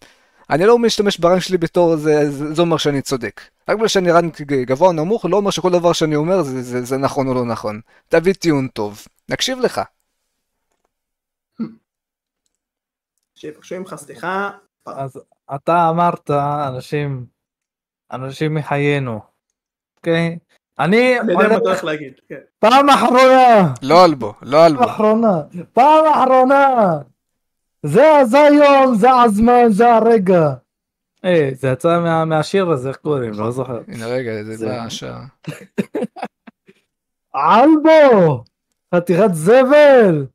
אני לא משתמש ברן שלי בתור זה, זה אומר שאני צודק. רק בגלל שאני רן גבוה או נמוך, לא אומר שכל דבר שאני אומר זה, זה, זה נכון או לא נכון. תביא טיעון טוב, נקשיב לך. שיבקשו ממך סליחה. אז אתה אמרת אנשים, אנשים מחיינו, אוקיי? אני אני יודע מה אתה הולך להגיד. כן. פעם אחרונה, לא אלבו, לא אלבו. פעם אחרונה, פעם אחרונה. זה, זה היום, זה הזמן, זה הרגע. היי, זה יצא מה, מהשיר הזה, איך קוראים? לא זוכר. הנה רגע, זה בא השעה. אלבו! חתיכת זבל!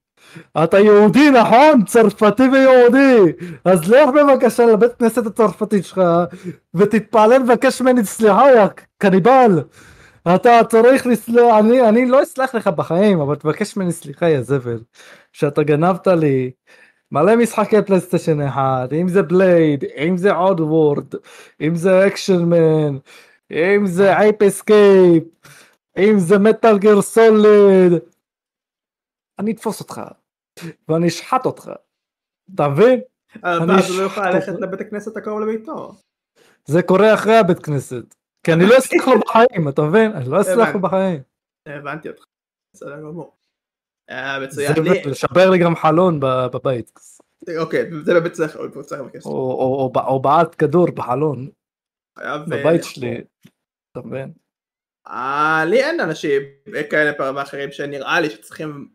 אתה יהודי נכון? צרפתי ויהודי! אז לך בבקשה לבית כנסת הצרפתית שלך ותתפלל לבקש ממני סליחה יא קניבל! אתה צריך לסלוח, אני, אני לא אסלח לך בחיים אבל תבקש ממני סליחה יא זבל שאתה גנבת לי מלא משחקי פלייסטיישן אחד אם זה Blade אם זה Oddworld אם זה Action Man אם זה Ape Escape אם זה מטאל גר סוליד אני אתפוס אותך ואני אשחט אותך אתה מבין? אני אז הוא לא יוכל ללכת. לבית הכנסת הקרוב לביתו. זה קורה אחרי הבית כנסת כי אני לא אסלח לו בחיים אתה מבין? אני לא אסלח לו. בחיים הבנתי אותך. בסדר גמור. אה, מצוין. זבל, לשבר לי גם חלון בבית אוקיי, זה בבית ספר, הוא צריך לבקש. או- בעט כדור בחלון אה, בבית שלי אתה מבין? אה, לי אין אנשים כאלה פעם ואחרים שנראה לי שצריכים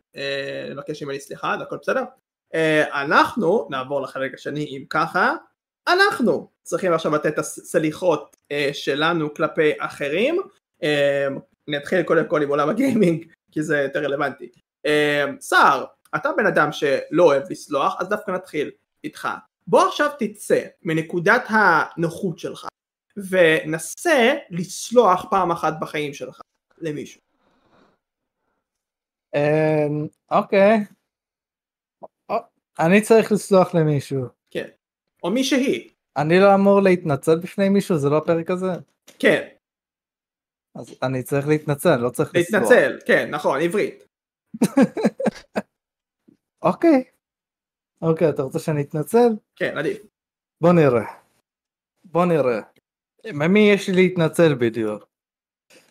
לבקש ממני סליחה, זה הכל בסדר. אנחנו נעבור לחלק השני אם ככה, אנחנו צריכים עכשיו לתת את הסליחות שלנו כלפי אחרים. נתחיל קודם כל עם עולם הגיימינג כי זה יותר רלוונטי. אה, סער, אתה בן אדם שלא אוהב לסלוח אז דווקא נתחיל איתך. בוא עכשיו תצא מנקודת הנוחות שלך ונסה לסלוח פעם אחת בחיים שלך למישהו. אמ, אוקיי או, אני צריך לסלוח למישהו כן. או מי שהיא. אני לא אמור להתנצל בפני מישהו זה לא הפרק הזה כן. אז אני צריך להתנצל לא צריך לסלוח להתנצל. כן, נכון, עברית. אוקיי אוקיי אתה רוצה שאני אתנצל? כן, עדיף. בוא נראה. בוא נראה. ממי יש לי להתנצל בדיוק?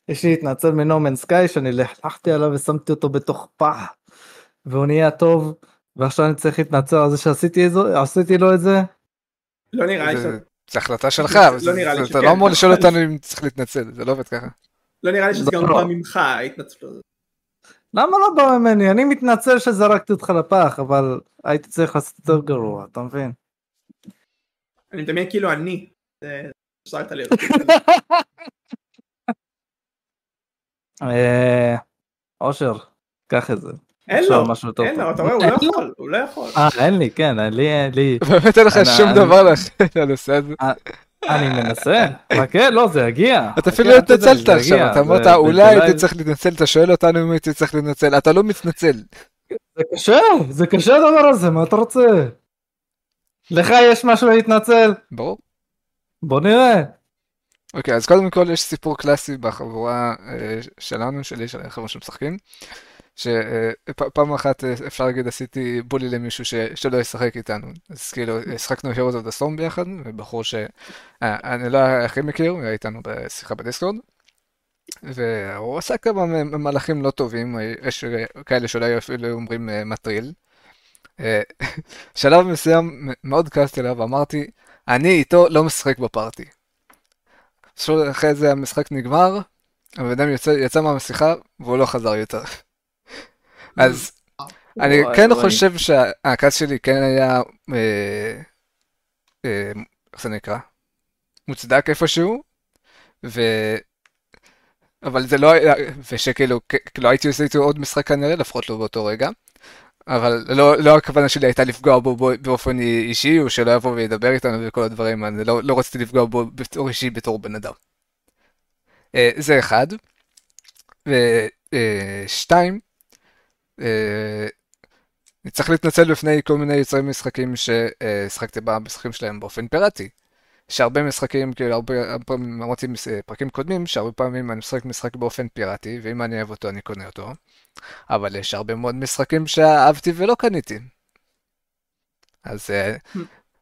יש לי להתנצל מנומן סקאי שאני לחלכתי עליו ושמתי אותו בתוך פח והוא נהיה טוב ועכשיו אני צריך להתנצל על זה שעשיתי את זה, עשיתי לו את זה. לא נראה לי ש... זה- זה החלטה שלך, לא אתה. לא אמור לשאול אותנו אם צריך להתנצל, זה לא עובד ככה. לא נראה לי שזה גם לא. בא ממך ההתנצלות. למה לא בא ממני? אני מתנצל שזרקתי אותך לפח אבל הייתי צריך לעשות יותר גרוע אתה מבין? אני מדמיין כאילו אני. לי. אה, אושר קח את זה. אין לו. אין טוב. לו, אתה רואה, הוא לא? יכול. הוא לא יכול. אה אין לי כן אין לי אין לי באמת אין לך שום דבר לנושא הזה. אני מנסה חכה לא זה יגיע. אתה אפילו לא התנצלת עכשיו, אתה אמרת אולי הייתי צריך להתנצל, אתה שואל אותנו אם הייתי צריך להתנצל, אתה לא מתנצל. זה קשה, זה קשה הדבר הזה, מה אתה רוצה? לך יש משהו להתנצל? ברור. בוא נראה. אוקיי, אז קודם כל יש סיפור קלאסי בחבורה אה, שלנו, שלי, של החבר'ה שמשחקים, שפעם אחת אה, אפשר להגיד עשיתי בולי למישהו ש- שלא ישחק איתנו. אז כאילו, השחקנו Heroes of the Storm ביחד, ובחור שאני לא הכי מכיר, הוא היה איתנו בשיחה בדיסקורד, והוא עשה כמה מהלכים לא טובים, יש כאלה שאולי אפילו אומרים אה, מטריל. אה, שלב מסוים מאוד כעסתי עליו ואמרתי, אני איתו לא משחק בפארטי. אחרי זה המשחק נגמר, הבן אדם יצא, יצא מהשיחה והוא לא חזר יותר. אז אני כן. חושב שהכעס שלי כן היה, אה, אה, איך זה נקרא? מוצדק איפשהו, ו... אבל זה לא היה, ושכאילו, כאילו הייתי עושה איתו עוד משחק כנראה, לפחות לא באותו רגע. אבל לא, לא הכוונה שלי הייתה לפגוע בו באופן אישי, או שלא יבוא וידבר איתנו וכל הדברים, אני לא, לא רציתי לפגוע בו בתור אישי, בתור בן אדם. אה, זה אחד. ושתיים, אה, צריך להתנצל בפני כל מיני יוצרי משחקים ששחקתי במשחקים שלהם באופן פיראטי. שהרבה משחקים, כאילו הרבה, פעמים אמרתי בפרקים קודמים, שהרבה פעמים אני משחק משחק באופן פיראטי, ואם אני אוהב אותו אני קונה אותו. אבל יש הרבה מאוד משחקים שאהבתי ולא קניתי. אז hmm.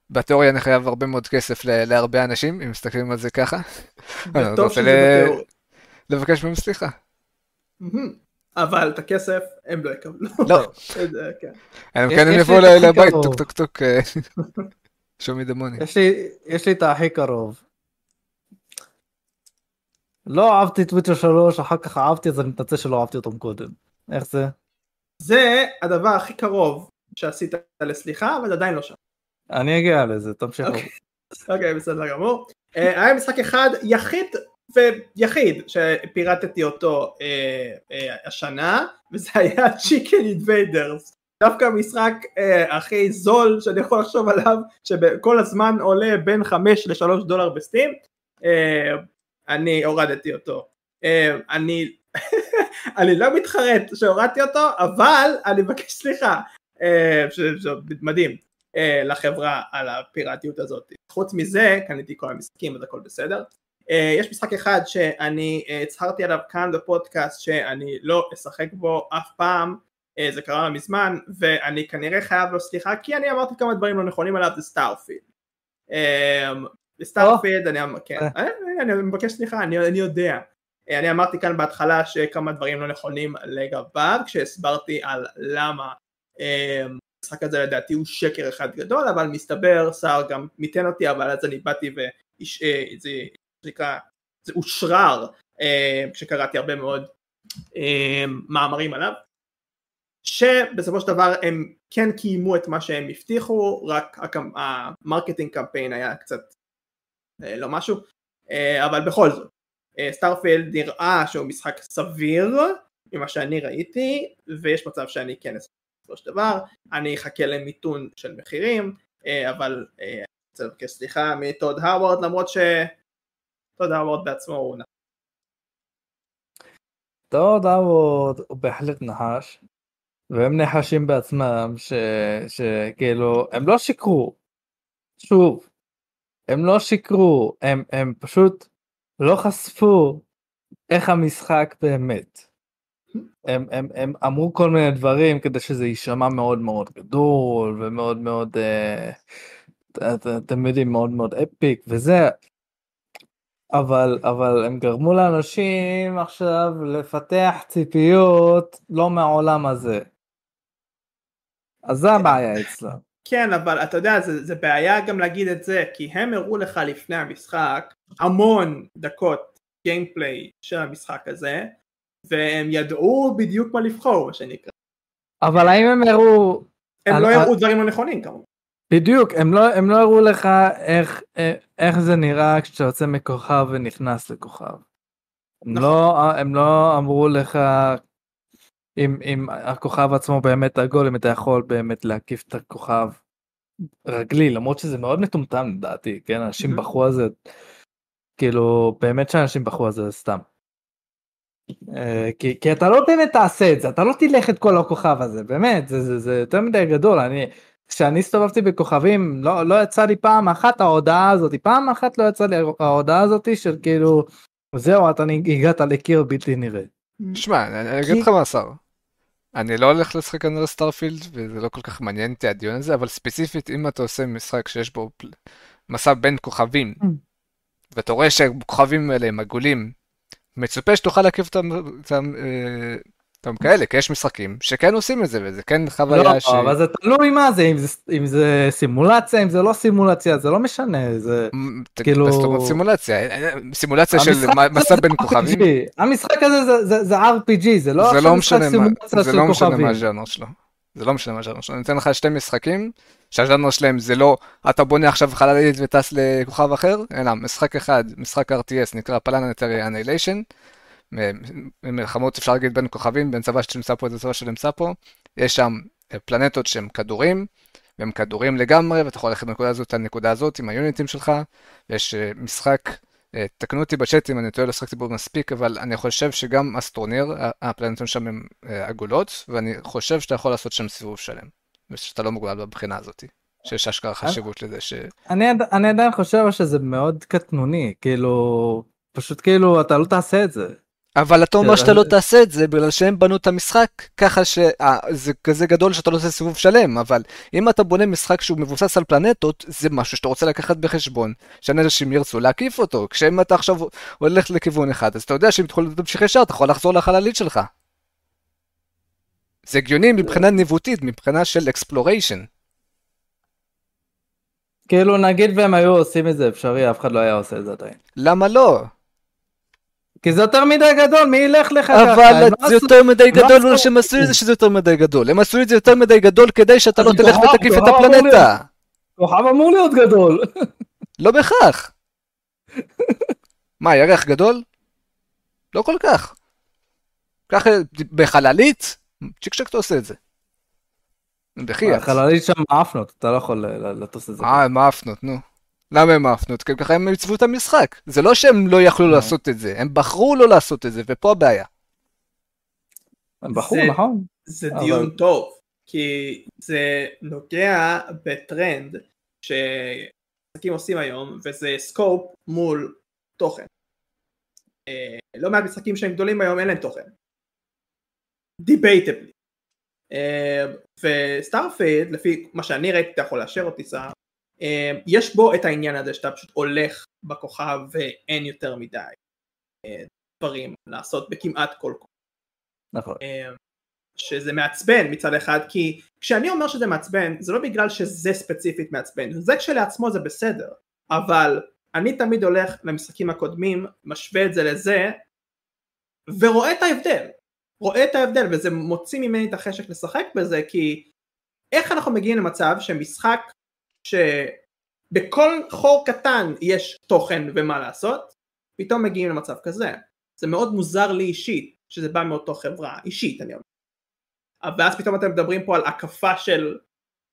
בתיאוריה אני חייב הרבה מאוד כסף להרבה אנשים, אם מסתכלים על זה ככה. שזה בתיאוריה. לבקש מהם סליחה. אבל את הכסף הם לא יקבלו. לא. כן. הם כן הם יבואו לבית, טוק טוק טוק. אה, Show me the money. יש לי את הכי קרוב. לא אהבתי Witcher 3, אחר כך אהבתי, אז אני מתנצל שלא אהבתי אותם קודם. איך זה? זה הדבר הכי קרוב שעשית לסליחה, אבל עדיין לא שם. אני אגיע לזה, תמשיך. אוקיי, אוקיי בסדר גמור. אה, היה משחק אחד יחיד ויחיד שפירטתי אותו אה, אה, השנה, וזה היה Chicken Invaders. דווקא המשחק אה, הכי זול שאני יכול לחשוב עליו, שכל הזמן עולה בין 5 ל-3 דולר ב Steam, אה, אני הורדתי אותו. אה, אני, אני לא מתחרט שהורדתי אותו, אבל אני מבקש סליחה, אה, שזה מדהים, אה, לחברה על הפיראטיות הזאת. חוץ מזה, קניתי כל המשחקים אז הכל בסדר. אה, יש משחק אחד שאני אה, הצהרתי עליו כאן בפודקאסט שאני לא אשחק בו אף פעם אה, זה קרה מזמן ואני כנראה חייב לו סליחה כי אני אמרתי כמה דברים לא נכונים עליו זה Starfield. Starfield אני, אמ- כן, אני מבקש סליחה אני, אני יודע. אני אמרתי כאן בהתחלה שכמה דברים לא נכונים לגביו כשהסברתי על למה המשחק הזה לדעתי הוא שקר אחד גדול אבל מסתבר שסער גם מיתן אותי אבל אז אני באתי וזה שנקרא, זה אושרר אה, כשקראתי הרבה מאוד אה, מאמרים עליו שבסופו של דבר הם כן קיימו את מה שהם הבטיחו רק ה marketing campaign היה קצת אה, לא משהו אבל בכל זאת Starfield נראה שהוא משחק סביר ממה שאני ראיתי ויש מצב שאני כן אעשה בסופו של דבר. אני אחכה למיתון של מחירים אבל אני רוצה לבקש סליחה מטוד האוורד למרות ש... תודה וורד בעצמו נחש. תודה וורד הוא בהחלט נחש. והם נחשים בעצמם. שכאילו הם לא שיקרו. שוב. הם לא שיקרו הם, הם פשוט לא חשפו איך המשחק באמת. הם, הם, הם אמרו כל מיני דברים כדי שזה יישמע מאוד מאוד גדול ומאוד מאוד אה, אתם יודעים מאוד מאוד אפיק וזה אבל אבל הם גרמו לאנשים עכשיו לפתח ציפיות לא מהעולם הזה. אז זה הבעיה אצלם. כן אבל אתה יודע זה, זה בעיה גם להגיד את זה כי הם הראו לך לפני המשחק המון דקות גיימפליי של המשחק הזה והם ידעו בדיוק מה לבחור מה שנקרא. אבל האם הם הראו... הם לא הראו דברים לא נכונים כמובן. בדיוק, הם לא, הם לא הראו לך איך, איך זה נראה כשאתה יוצא מכוכב ונכנס לכוכב. הם, נכון. לא, הם לא אמרו לך אם, אם הכוכב עצמו באמת עגול, אם אתה יכול באמת להקיף את הכוכב רגלי, למרות שזה מאוד מטומטם לדעתי, כן? אנשים בחרו על זה, כאילו, באמת שאנשים בחרו על זה סתם. אה, כי, כי אתה לא באמת תעשה את זה, אתה לא תלך את כל הכוכב הזה, באמת, זה, זה, זה יותר מדי גדול, אני, כשאני הסתובבתי בכוכבים לא לא יצא לי פעם אחת ההודעה הזאת פעם אחת לא יצא לי ההודעה הזאת של כאילו זהו אתה הגעת לקיר בלתי נראה. שמע אני אגיד לך מה סער. אני לא הולך לשחק כנראה Starfield וזה לא כל כך מעניין אותי הדיון הזה אבל ספציפית אם אתה עושה משחק שיש בו מסע בין כוכבים mm. ואתה רואה שהכוכבים האלה הם עגולים מצופה שתוכל להקיף את גם כאלה, כי יש משחקים שכן עושים את זה, וזה כן חוויה לא, ש... לא, אבל זה תלוי מה זה, אם זה, אם זה סימולציה, אם זה לא סימולציה, זה לא משנה, זה כאילו... סימולציה, סימולציה של מסע בין כוכבים. המשחק הזה זה, זה, זה RPG, זה לא זה לא משנה מה, זה לא משנה מה הז'אנר שלו. זה לא משנה מה הז'אנר שלו. אני אתן לך שתי משחקים, שהז'אנר שלהם זה לא, אתה בונה עכשיו חללית וטס לכוכב אחר, אלא משחק אחד, משחק RTS, נקרא פלנטרי אניליישן. מלחמות אפשר להגיד בין כוכבים, בין צבא שנמצא פה לצבא שנמצא פה, יש שם פלנטות שהם כדורים, והם כדורים לגמרי, ואתה יכול ללכת מהנקודה הזאת לנקודה הזאת עם היוניטים שלך, ויש משחק אה, תקנו אותי בצ'אט אם אני טועה לשחק ציבור מספיק, אבל אני חושב שגם אסטרוניר, הפלנטים שם הם אה, עגולות, ואני חושב שאתה יכול לעשות שם סיבוב שלם, ושאתה לא מוגבל בבחינה הזאת, שיש אשכרה חשיבות לזה ש... אני, אני עדיין חושב שזה מאוד קטנוני, כאילו, פשוט כאילו אתה לא תעשה את זה. אבל אתה אומר שאתה לא תעשה את זה בגלל שהם בנו את המשחק ככה שזה אה, כזה גדול שאתה לא עושה סיבוב שלם, אבל אם אתה בונה משחק שהוא מבוסס על פלנטות, זה משהו שאתה רוצה לקחת בחשבון, שאנשים ירצו להקיף אותו. כשאם אתה עכשיו הולך לכיוון אחד, אז אתה יודע שאם תוכל להמשיך ישר, אתה יכול לחזור לחללית שלך. זה הגיוני מבחינה ניווטית, מבחינה של exploration. כאילו נגיד והם היו עושים את זה אפשרי, אף אחד לא היה עושה את זה עדיין. למה לא? כי זה יותר מדי גדול, מי ילך לך ככה? אבל זה יותר מדי גדול, לא שהם עשו את זה שזה יותר מדי גדול. הם עשו את זה יותר מדי גדול כדי שאתה לא תלך ותקיף את הפלנטה. כוכב אמור להיות גדול. לא בהכרח. מה, ירח גדול? לא כל כך. ככה בחללית, צ'יק צ'ק אתה עושה את זה. בחייאת. החללית שם מאפנות, אתה לא יכול לטוס את זה. אה, מאפנות, נו. למה הם מאפנות? כי ככה הם עיצבו את המשחק. זה לא שהם לא יכלו אה. לעשות את זה, הם בחרו לא לעשות את זה, ופה הבעיה. הם בחרו, נכון. זה דיון טוב, כי זה נוגע בטרנד שמשחקים עושים היום, וזה scope מול תוכן. אה, לא מעט משחקים שהם גדולים היום אין להם תוכן. Debatably. אה, ו Starfield, לפי מה שאני ראיתי, אתה יכול לאשר אותי סער, יש בו את העניין הזה שאתה פשוט הולך בכוכב ואין יותר מדי אה, דברים לעשות בכמעט כל כוכב. נכון. אמ, שזה מעצבן מצד אחד כי כשאני אומר שזה מעצבן זה לא בגלל שזה ספציפית מעצבן זה כשלעצמו זה בסדר אבל אני תמיד הולך למשחקים הקודמים משווה את זה לזה ורואה את ההבדל רואה את ההבדל וזה מוציא ממני את החשק לשחק בזה כי איך אנחנו מגיעים למצב שמשחק שבכל חור קטן יש תוכן ומה לעשות, פתאום מגיעים למצב כזה. זה מאוד מוזר לי אישית, שזה בא מאותו חברה, אישית אני אומר. ואז פתאום אתם מדברים פה על הקפה של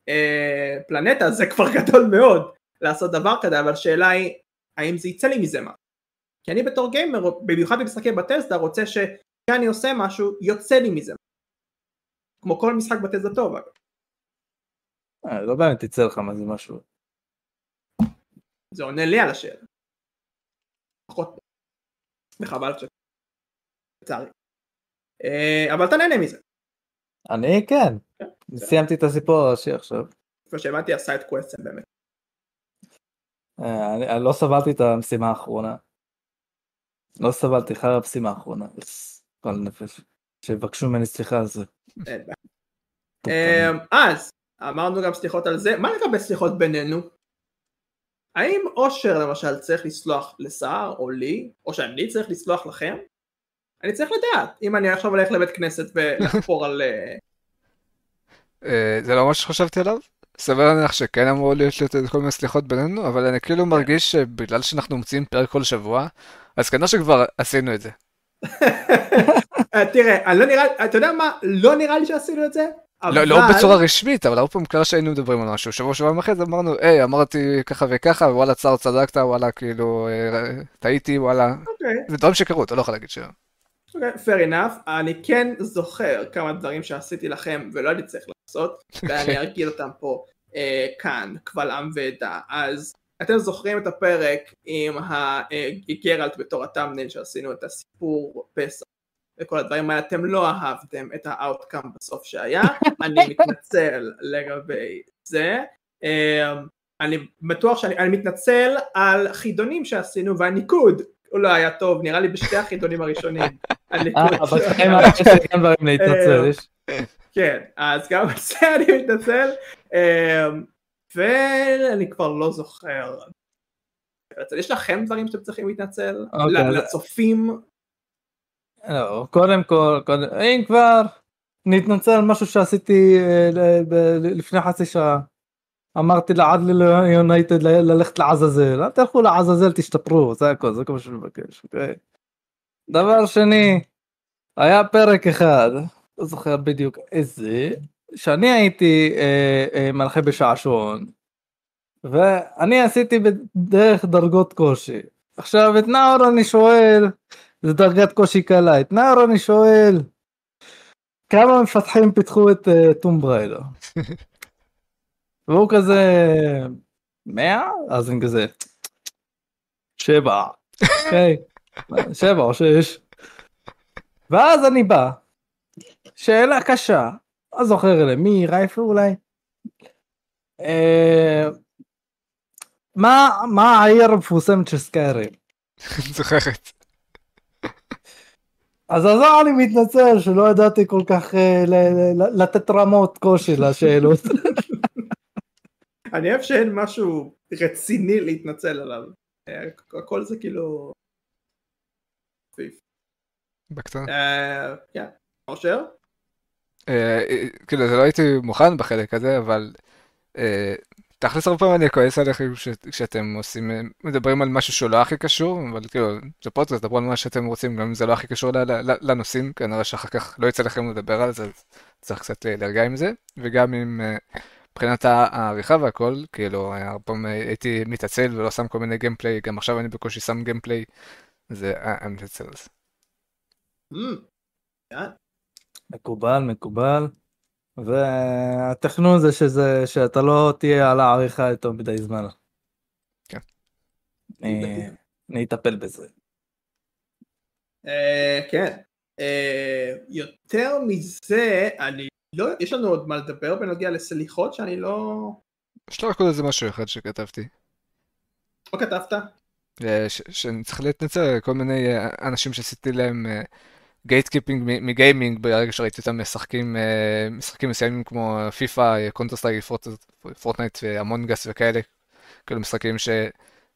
אה, פלנטה, זה כבר גדול מאוד לעשות דבר כזה, אבל השאלה היא, האם זה יצא לי מזה מה? כי אני בתור גיימר, במיוחד במשחקי בטסדה, רוצה שכשאני עושה משהו, יוצא לי מזה. כמו כל משחק בטסדה טוב אגב. אה, לא באמת תצא לך מה זה משהו. זה עונה לי על השאלה. פחות. וחבל. לצערי. אה, אבל אתה נהנה מזה. אני כן. כן סיימתי את הסיפור הראשי עכשיו. איפה שהבנתי הסייד קווסטים באמת. אה, אני לא סבלתי את המשימה האחרונה. לא סבלתי אחרי המשימה האחרונה. כל נפש. שיבקשו ממני סליחה על זה. אז אמרנו גם סליחות על זה, מה לגבי סליחות בינינו? האם אושר למשל צריך לסלוח לסער או לי, או שאני צריך לסלוח לכם? אני צריך לדעת, אם אני עכשיו הולך לבית כנסת ולחפור על... אה, אה, זה לא מה שחשבתי עליו? סביר להניח שכן אמור להיות כל מיני סליחות בינינו, אבל אני כאילו מרגיש שבגלל שאנחנו מוציאים פרק כל שבוע, אז כנראה שכבר עשינו את זה. אה, תראה, לא נראה, אתה יודע מה, לא נראה לי שעשינו את זה, לא, לא בצורה רשמית, אבל הרבה פעמים קרה שהיינו מדברים על משהו. שבוע שבוע אחרי זה אמרנו, היי, אמרתי ככה וככה, וואלה, צר צדקת, וואלה, כאילו, אה, טעיתי, וואלה. אוקיי. זה דברים שקרו, אתה לא יכול להגיד ש... אוקיי, fair enough. אני כן זוכר כמה דברים שעשיתי לכם ולא הייתי צריך לעשות, ואני ארגיל אותם פה אה, כאן, קבל עם ועדה. אז אתם זוכרים את הפרק עם הגרלט בתור הטאמנל שעשינו את הסיפור פסח וכל הדברים האלה, אתם לא אהבתם את האאוטקאם בסוף שהיה, אני מתנצל לגבי זה. אמ, אני בטוח שאני אני מתנצל על חידונים שעשינו והניקוד הוא לא היה טוב נראה לי בשתי החידונים הראשונים. אה, אבל גם דברים להתנצל. אמ, כן אז גם על זה אני מתנצל אמ, ואני כבר לא זוכר. יש לכם דברים שאתם צריכים להתנצל? אוקיי, לצופים לא, קודם כל, קודם, אם כבר, נתנצל על משהו שעשיתי אה, לפני חצי שעה. אמרתי לעדלי יונייטד ללכת לעזאזל, אל תלכו לעזאזל תשתפרו, זה הכל, זה כל מה שאני מבקש, אוקיי? דבר שני, היה פרק אחד, לא זוכר בדיוק איזה, שאני הייתי אה, אה, מנחה בשעשועון, ואני עשיתי בדרך דרגות קושי. עכשיו את נאור אני שואל, זה דרגת קושי קלה, את נאור אני שואל, כמה מפתחים פיתחו את uh, טום בריידר? והוא כזה, מאה? אז אני כזה, שבע, אוקיי, שבע או שש. ואז אני בא, שאלה קשה, לא זוכר למי, רייפר אולי. אה, מה העיר המפורסמת של סקיירים? זוכרת. אז עזר אני מתנצל שלא ידעתי כל כך אה, לתת רמות קושי לשאלות. אני אוהב שאין משהו רציני להתנצל עליו. אה, הכל זה כאילו... בקטנה. אה, כן. אושר? כאילו זה לא הייתי מוכן בחלק הזה אבל תכלס הרבה פעמים אני כועס עליכם כשאתם עושים, מדברים על משהו שהוא לא הכי קשור, אבל כאילו, זה פודקאסט, דברו על מה שאתם רוצים, גם אם זה לא הכי קשור לנושאים, כנראה שאחר כך לא יצא לכם לדבר על זה, אז צריך קצת להרגע עם זה, וגם עם אה, מבחינת העריכה והכל, כאילו, הרבה פעמים הייתי מתעצל ולא שם כל מיני gameplay, גם עכשיו אני בקושי שם gameplay, זה, אה, אני מתעצל על זה. Mm. מקובל, מקובל. והתכנון זה שזה שאתה לא תהיה על העריכה יותר מדי זמן. כן. אני אטפל בזה. אה, כן. אה, יותר מזה, אני לא, יש לנו עוד מה לדבר בנוגע לסליחות שאני לא... יש לך עוד איזה משהו אחד שכתבתי. מה כתבת? אה, שאני צריך להתנצל כל מיני אנשים שעשיתי להם gatekeeping מ gaming ברגע שראיתי אותם משחקים אה, משחקים מסוימים כמו FIFA, Counter-Strike, Fortnite ו Among Us וכאלה, כאילו משחקים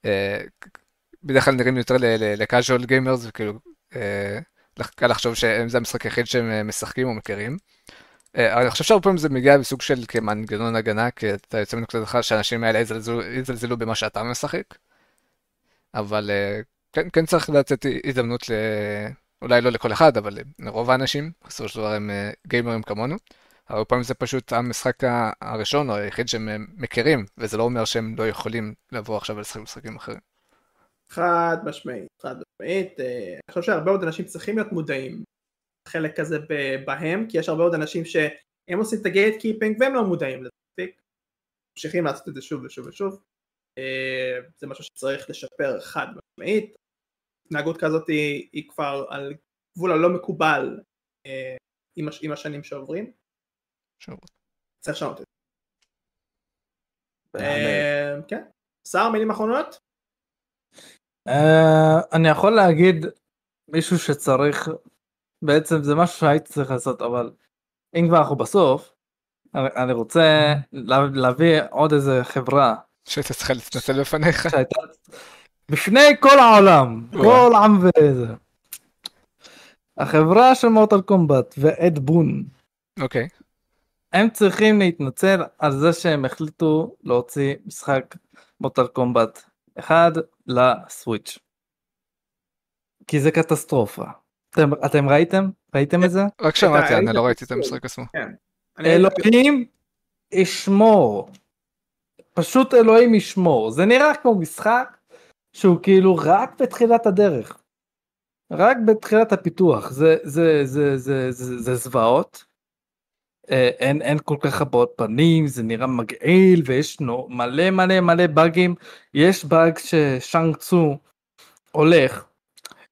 שבדרך כלל נראים יותר ל casual gamers וכאילו אה, קל לחשוב שזה המשחק היחיד שהם אה, משחקים או מכירים. אני חושב שהרבה פעמים זה מגיע בסוג של כמנגנון הגנה, כי אתה יוצא מנקודת הנחה שהאנשים האלה יזלזלו במה שאתה משחק. אבל כן, כן צריך לתת הזדמנות אולי לא לכל אחד, אבל לרוב האנשים, בסופו של דבר הם אה, גיימרים כמונו. הרבה פעמים זה פשוט המשחק הראשון או היחיד שהם אה, מכירים, וזה לא אומר שהם לא יכולים לבוא עכשיו ולשחק משחקים אחרים. חד משמעית, חד משמעית. אה, אני חושב שהרבה מאוד אנשים צריכים להיות מודעים חלק כזה בהם, כי יש הרבה מאוד אנשים שהם עושים את הגייט קיפינג והם לא מודעים לזה מספיק. ממשיכים לעשות את זה שוב ושוב ושוב. זה משהו שצריך לשפר חד משמעית. התנהגות כזאת היא, היא כבר על גבול הלא מקובל אה, עם, הש, עם השנים שעוברים. שוב. צריך לשנות את זה. אה, כן. שר מילים אחרונות? Uh, אני יכול להגיד מישהו שצריך בעצם זה משהו שהייתי צריך לעשות אבל אם כבר אנחנו בסוף אני רוצה להביא עוד איזה חברה שהייתה צריכה להתנצל בפניך שהייתה בפני כל העולם, כל עם וזה. החברה של מוטל קומבט ואד בון. אוקיי. הם צריכים להתנצל על זה שהם החליטו להוציא משחק מוטל קומבט אחד לסוויץ'. כי זה קטסטרופה. אתם, אתם ראיתם? ראיתם את זה? רק שמעתי, אני לא ראיתי את המשחק עצמו. כן. אלוהים ישמור. פשוט אלוהים ישמור. זה נראה כמו משחק שהוא כאילו רק בתחילת הדרך. רק בתחילת הפיתוח זה זה זה זה זה, זה זוועות. אה, אין אין כל כך הבעות פנים זה נראה מגעיל ויש נו, מלא מלא מלא באגים יש באג ששאנג צו הולך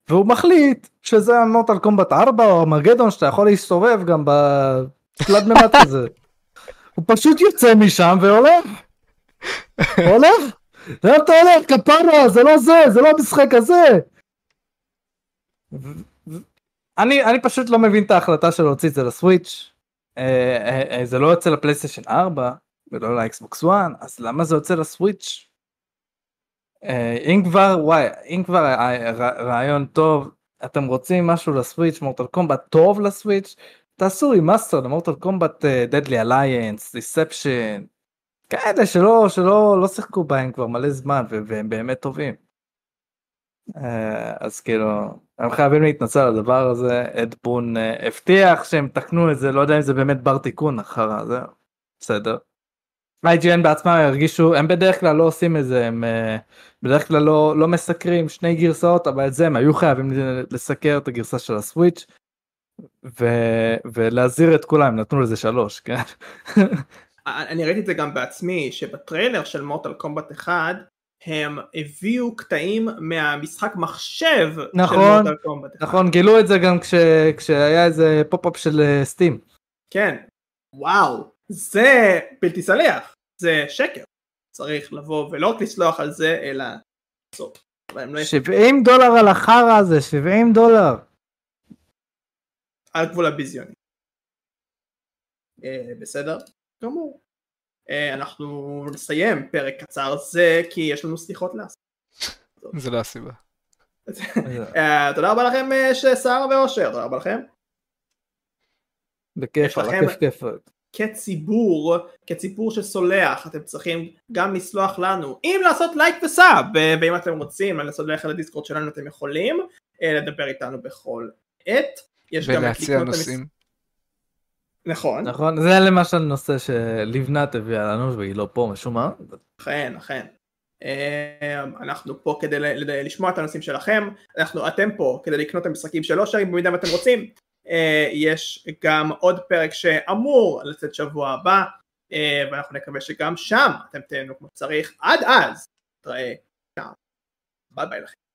והוא מחליט שזה המוטל קומבט 4 או המגדון שאתה יכול להסתובב גם בתלת מימד הזה. הוא פשוט יוצא משם והולך. הולך לאן אתה הולך כפרה זה לא זה זה לא המשחק הזה. אני אני פשוט לא מבין את ההחלטה של להוציא את זה לסוויץ' אה, אה, אה, זה לא יוצא לפלייסטיישן 4 ולא לאקסבוקס 1 אז למה זה יוצא לסוויץ'. אם כבר וואי אם כבר רעיון טוב אתם רוצים משהו לסוויץ' מורטל קומבט טוב לסוויץ' תעשו עם רימאסטר למורטל קומבט דדלי אליינס דיספשן כאלה שלא שלא לא שיחקו בהם כבר מלא זמן והם באמת טובים. אה, אז כאילו הם חייבים להתנצל על הדבר הזה אד בון אה, הבטיח שהם תקנו את זה לא יודע אם זה באמת בר תיקון אחר זה בסדר. IGN בעצמם הרגישו הם בדרך כלל לא עושים את זה הם אה, בדרך כלל לא לא מסקרים שני גרסאות אבל את זה הם היו חייבים לסקר את הגרסה של הסוויץ' ו... ולהזהיר את כולם נתנו לזה שלוש כן. אני ראיתי את זה גם בעצמי שבטריילר של מוטל קומבט 1 הם הביאו קטעים מהמשחק מחשב נכון, של מוטל קומבט 1. נכון גילו את זה גם כש... כשהיה איזה פופ-אפ של סטים. אה, כן וואו זה בלתי סלח זה שקר צריך לבוא ולא רק לסלוח על זה אלא. 70 לא דולר על החרא הזה 70 דולר. על גבול הביזיוני. אה, בסדר? גמור. אה, אנחנו נסיים פרק קצר זה כי יש לנו סליחות לעשות. זה לא הסיבה. אה, תודה רבה לכם שסער ואושר, תודה רבה לכם. בכיף, על הכיף כיף. כציבור, כציבור שסולח, אתם צריכים גם לסלוח לנו, אם לעשות לייק וסאב, ואם אתם רוצים לעשות ללכת לדיסקורד שלנו אתם יכולים לדבר איתנו בכל עת. ולהציע נושאים. נכון. נכון, זה למשל נושא שלבנת הביאה לנו והיא לא פה משום מה. אכן, אכן. אה, אנחנו פה כדי לשמוע את הנושאים שלכם, אנחנו, אתם פה כדי לקנות את המשחקים של אושר במידה ואתם רוצים. אה, יש גם עוד פרק שאמור לצאת שבוע הבא, אה, ואנחנו נקווה שגם שם אתם תהנו כמו שצריך. עד אז, תראה, ביי ביי לכם.